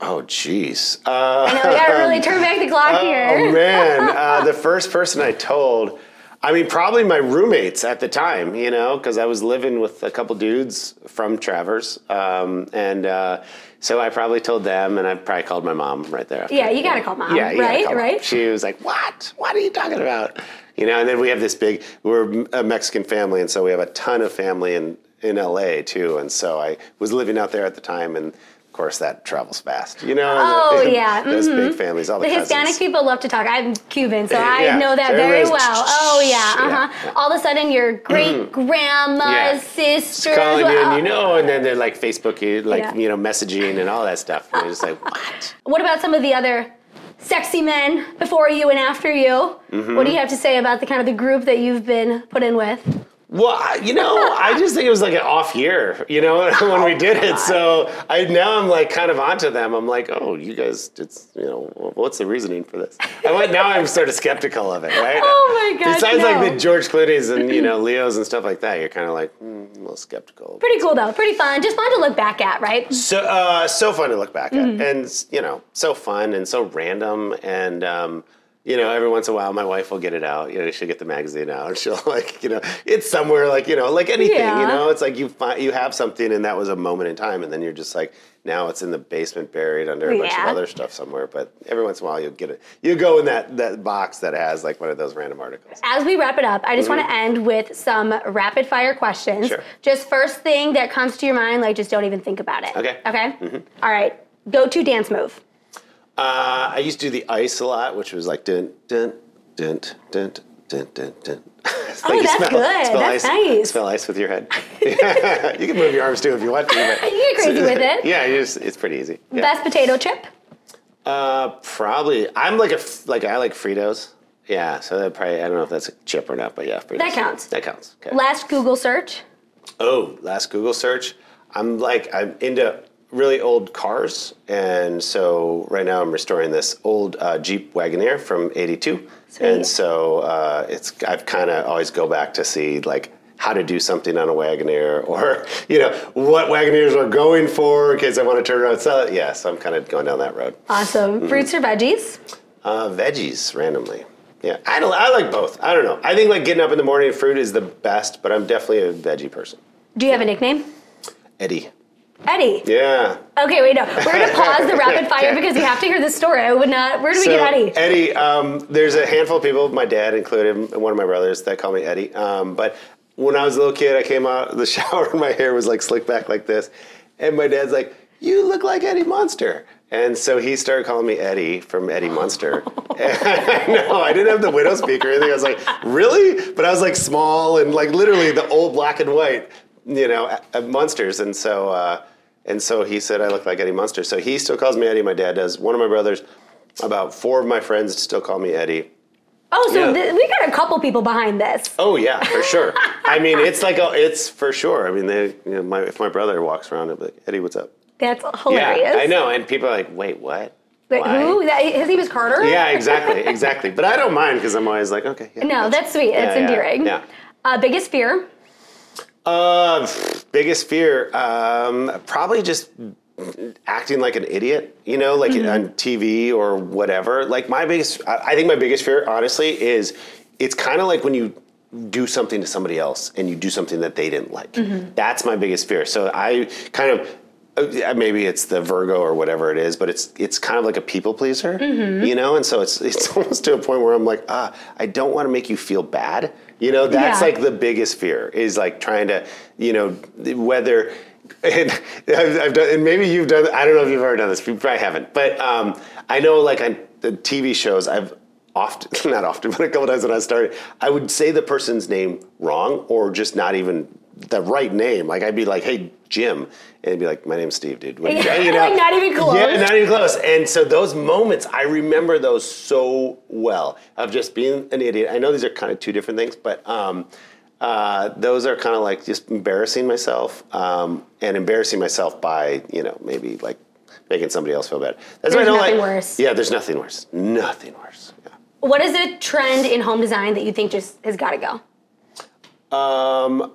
Speaker 2: Oh, jeez.
Speaker 1: Uh, I know, we gotta really turn back the clock
Speaker 2: oh,
Speaker 1: here.
Speaker 2: Oh, man. Uh, the first person I told, I mean, probably my roommates at the time, you know, because I was living with a couple dudes from Traverse, Um, and uh, so I probably told them, and I probably called my mom right there.
Speaker 1: After. Yeah, you gotta call mom. Yeah, right, right. Mom.
Speaker 2: She was like, What? What are you talking about? You know, and then we have this big, we're a Mexican family, and so we have a ton of family in, in LA too. And so I was living out there at the time, and course, that travels fast. You know.
Speaker 1: Oh yeah.
Speaker 2: Those mm-hmm. big families, all the,
Speaker 1: the
Speaker 2: Hispanic
Speaker 1: people love to talk. I'm Cuban, so I know that very well. Oh yeah. Uh huh. Yeah. All of a sudden, your great mm-hmm. grandma's yeah. sister
Speaker 2: calling you, and you know, and then they're like Facebook, you like yeah. you know, messaging and all that stuff. And you're just like, what?
Speaker 1: What about some of the other? Sexy men before you and after you. Mm-hmm. What do you have to say about the kind of the group that you've been put in with?
Speaker 2: Well, you know, I just think it was like an off year, you know, when we did it. So I now I'm like kind of onto them. I'm like, oh, you guys, it's you know, what's the reasoning for this? I went now. I'm sort of skeptical of it, right?
Speaker 1: Oh my gosh!
Speaker 2: Besides, no. like the George Clooney's and you know Leos and stuff like that, you're kind of like mm, a little skeptical.
Speaker 1: Pretty cool though. Pretty fun. Just fun to look back at, right?
Speaker 2: So uh, so fun to look back mm-hmm. at, and you know, so fun and so random and. Um, you know, every once in a while, my wife will get it out. You know, she'll get the magazine out, and she'll like, you know, it's somewhere like, you know, like anything. Yeah. You know, it's like you find you have something, and that was a moment in time, and then you're just like, now it's in the basement, buried under a yeah. bunch of other stuff somewhere. But every once in a while, you'll get it. You go in that that box that has like one of those random articles.
Speaker 1: As we wrap it up, I just mm-hmm. want to end with some rapid fire questions.
Speaker 2: Sure.
Speaker 1: Just first thing that comes to your mind, like just don't even think about it.
Speaker 2: Okay.
Speaker 1: Okay. Mm-hmm. All right. Go to dance move.
Speaker 2: Uh, I used to do the ice a lot, which was like dun dun dun dun dun dun dun.
Speaker 1: oh, that's smell, good. Smell that's
Speaker 2: ice,
Speaker 1: nice.
Speaker 2: Smell ice with your head. you can move your arms too if you want to.
Speaker 1: But you get crazy with it.
Speaker 2: Yeah, just, it's pretty easy. Yeah.
Speaker 1: Best potato chip.
Speaker 2: Uh, probably. I'm like a like I like Fritos. Yeah, so that probably I don't know if that's a chip or not, but yeah, Fritos.
Speaker 1: That counts.
Speaker 2: That counts.
Speaker 1: Okay. Last Google search.
Speaker 2: Oh, last Google search. I'm like I'm into really old cars, and so right now I'm restoring this old uh, Jeep Wagoneer from '82, and so uh, it's I've kind of always go back to see like how to do something on a Wagoneer, or you know what Wagoneers are going for in case I want to turn around and sell it. Yeah, so I'm kind of going down that road.
Speaker 1: Awesome. Mm-hmm. Fruits or veggies?
Speaker 2: Uh, veggies randomly. Yeah, I don't. I like both. I don't know. I think like getting up in the morning, fruit is the best, but I'm definitely a veggie person.
Speaker 1: Do you have a nickname?
Speaker 2: Eddie.
Speaker 1: Eddie.
Speaker 2: Yeah.
Speaker 1: Okay, wait, no. We're going to pause the rapid fire because we have to hear this story. I would not. Where do we so, get Eddie?
Speaker 2: Eddie, um, there's a handful of people, my dad included, and one of my brothers, that call me Eddie. Um, but when I was a little kid, I came out of the shower and my hair was like slicked back like this. And my dad's like, You look like Eddie Munster. And so he started calling me Eddie from Eddie Munster. no, I didn't have the widow speaker or anything. I was like, really? But I was like small and like literally the old black and white you know, Munsters, and so uh, and so he said I look like Eddie Munster. So he still calls me Eddie. My dad does. One of my brothers, about four of my friends still call me Eddie.
Speaker 1: Oh, so yeah. th- we got a couple people behind this.
Speaker 2: Oh yeah, for sure. I mean, it's like a, it's for sure. I mean, they, you know, my, if my brother walks around, I'm like, Eddie, what's up?
Speaker 1: That's hilarious.
Speaker 2: Yeah, I know, and people are like, wait, what?
Speaker 1: Wait, Why? who? That, his name is Carter.
Speaker 2: Yeah, exactly, exactly. But I don't mind because I'm always like, okay.
Speaker 1: Yeah, no, that's, that's sweet. It's yeah, endearing.
Speaker 2: Yeah.
Speaker 1: Uh, biggest fear.
Speaker 2: Uh, biggest fear, um, probably just acting like an idiot, you know, like mm-hmm. on TV or whatever. Like my biggest, I think my biggest fear, honestly, is it's kind of like when you do something to somebody else and you do something that they didn't like. Mm-hmm. That's my biggest fear. So I kind of uh, maybe it's the Virgo or whatever it is, but it's it's kind of like a people pleaser, mm-hmm. you know, and so it's it's almost to a point where I'm like, ah, I don't want to make you feel bad, you know, that's yeah. like the biggest fear is like trying to, you know, whether and I've, I've done, and maybe you've done. I don't know if you've ever done this. You probably haven't, but um, I know, like on the TV shows, I've often, not often, but a couple times when I started, I would say the person's name wrong or just not even the right name. Like I'd be like, "Hey, Jim," and be like, "My name's Steve, dude." What,
Speaker 1: Yeah,
Speaker 2: you
Speaker 1: like, not even close.
Speaker 2: Yeah, not even close. And so those moments, I remember those so well of just being an idiot. I know these are kind of two different things, but. Um, uh, those are kind of like just embarrassing myself um, and embarrassing myself by you know maybe like making somebody else feel bad. That's why I
Speaker 1: There's
Speaker 2: don't
Speaker 1: nothing
Speaker 2: like.
Speaker 1: worse.
Speaker 2: Yeah, there's nothing worse. Nothing worse. Yeah.
Speaker 1: What is a trend in home design that you think just has got to go?
Speaker 2: Um,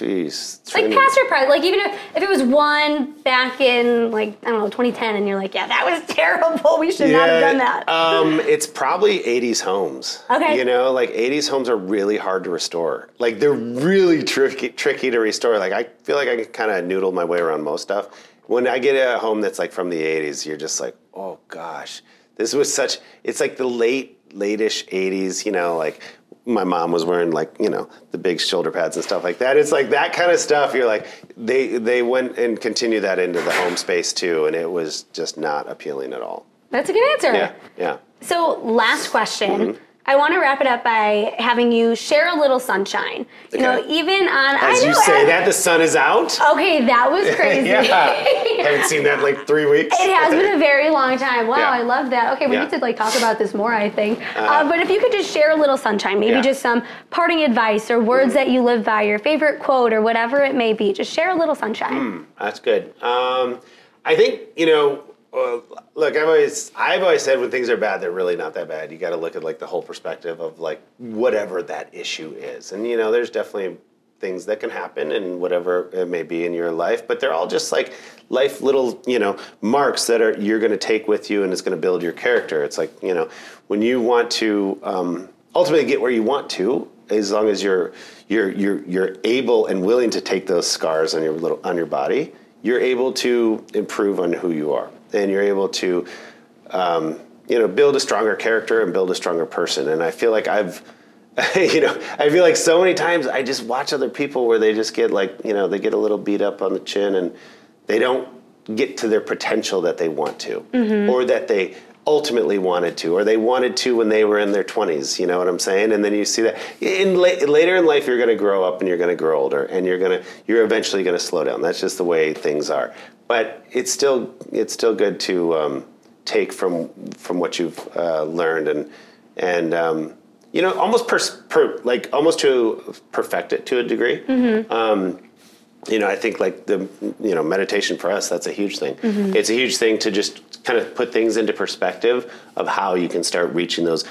Speaker 2: jeez.
Speaker 1: Like past present, like even if, if it was one back in like I don't know 2010, and you're like, yeah, that was terrible. We should not have done that.
Speaker 2: Um, it's probably 80s homes.
Speaker 1: Okay.
Speaker 2: You know, like 80s homes are really hard to restore. Like they're really tricky, tricky to restore. Like I feel like I can kind of noodle my way around most stuff. When I get a home that's like from the 80s, you're just like, oh gosh, this was such. It's like the late, late-ish 80s. You know, like my mom was wearing like you know the big shoulder pads and stuff like that. It's like that kind of stuff. You're like they they went and continued that into the home space too, and it was just not appealing at all.
Speaker 1: That's a good answer.
Speaker 2: Yeah, yeah.
Speaker 1: So, last question.
Speaker 2: Mm-hmm.
Speaker 1: I want to wrap it up by having you share a little sunshine. You know, even on
Speaker 2: As
Speaker 1: I know,
Speaker 2: you say
Speaker 1: I-
Speaker 2: that, the sun is out.
Speaker 1: Okay, that was crazy.
Speaker 2: yeah, haven't seen that in like three weeks.
Speaker 1: It has been a very long time. Wow,
Speaker 2: Yeah.
Speaker 1: I love that. Okay, we
Speaker 2: Yeah.
Speaker 1: need to like talk about this more. I think. Uh, but if you could just share a little sunshine, maybe
Speaker 2: Yeah.
Speaker 1: Just some parting advice or words that you live by, your favorite quote or whatever it may be, just share a little sunshine.
Speaker 2: That's good. Um, I think you know. Uh, look, I've always I've always said when things are bad, they're really not that bad. You got to look at like the whole perspective of like whatever that issue is, and you know, there's definitely things that can happen and whatever it may be in your life, but they're all just like life little you know marks that are you're going to take with you, and it's going to build your character. It's like you know when you want to um, ultimately get where you want to, as long as you're you're you're you're able and willing to take those scars on your little on your body, you're able to improve on who you are, and you're able to um, you know build a stronger character and build a stronger person. And I feel like I've you know I feel like so many times I just watch other people where they just get like you know they get a little beat up on the chin and they don't get to their potential that they want to or that they ultimately wanted to or they wanted to when they were in their 20s you know what i'm saying? And then you see that in la- later in life you're going to grow up and you're going to grow older and you're going to you're eventually going to slow down. That's just the way things are but it's still it's still good to um, take from from what you've uh, learned and and um, you know almost pers- per, like almost to perfect it to a degree Um, you know, I think like the you know meditation for us that's a huge thing. It's a huge thing to just kind of put things into perspective of how you can start reaching those.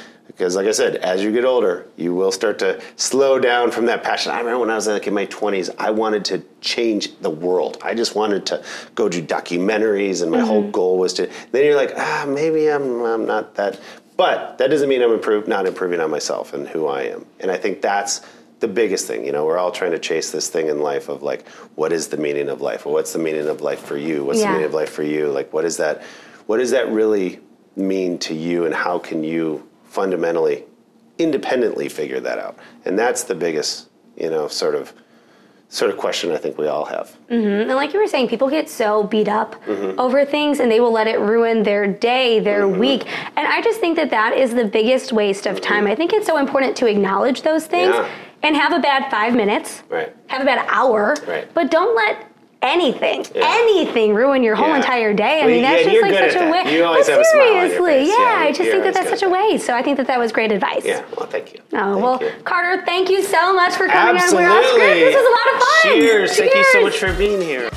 Speaker 2: Because, like I said, as you get older, you will start to slow down from that passion. I remember when I was like in my twenties, I wanted to change the world. I just wanted to go do documentaries, and my whole goal was to. Then you're like, ah, maybe I'm I'm not that. But that doesn't mean I'm improve, not improving on myself and who I am. And I think that's the biggest thing. You know, we're all trying to chase this thing in life of like, what is the meaning of life? Or what's the meaning of life for you? What's
Speaker 1: Yeah.
Speaker 2: the meaning of life for you? Like, what is that? What does that really mean to you? And how can you fundamentally, independently figure that out? And that's the biggest, you know, sort of, sort of question I think we all have. Mm-hmm.
Speaker 1: And like you were saying, people get so beat up
Speaker 2: Mm-hmm.
Speaker 1: over things and they will let it ruin their day, their mm-hmm. week. And I just think that that is the biggest waste of time. Mm-hmm. I think it's so important to acknowledge those things
Speaker 2: Yeah.
Speaker 1: and have a bad five minutes,
Speaker 2: Right.
Speaker 1: have a bad hour,
Speaker 2: Right.
Speaker 1: but don't let anything,
Speaker 2: Yeah.
Speaker 1: anything ruin your whole
Speaker 2: Yeah.
Speaker 1: entire day. I
Speaker 2: Well,
Speaker 1: mean,
Speaker 2: yeah,
Speaker 1: that's just like such a waste.
Speaker 2: You always
Speaker 1: but
Speaker 2: have a smile on your
Speaker 1: seriously, yeah,
Speaker 2: Yeah,
Speaker 1: I just think that that's such a waste. So I think that that was great advice.
Speaker 2: Yeah. Well, thank you.
Speaker 1: Oh,
Speaker 2: Thank
Speaker 1: well,
Speaker 2: you.
Speaker 1: Carter, thank you so much for coming
Speaker 2: Absolutely.
Speaker 1: on We're Off Script. This was a lot of fun.
Speaker 2: Cheers. Thank you so much for being here.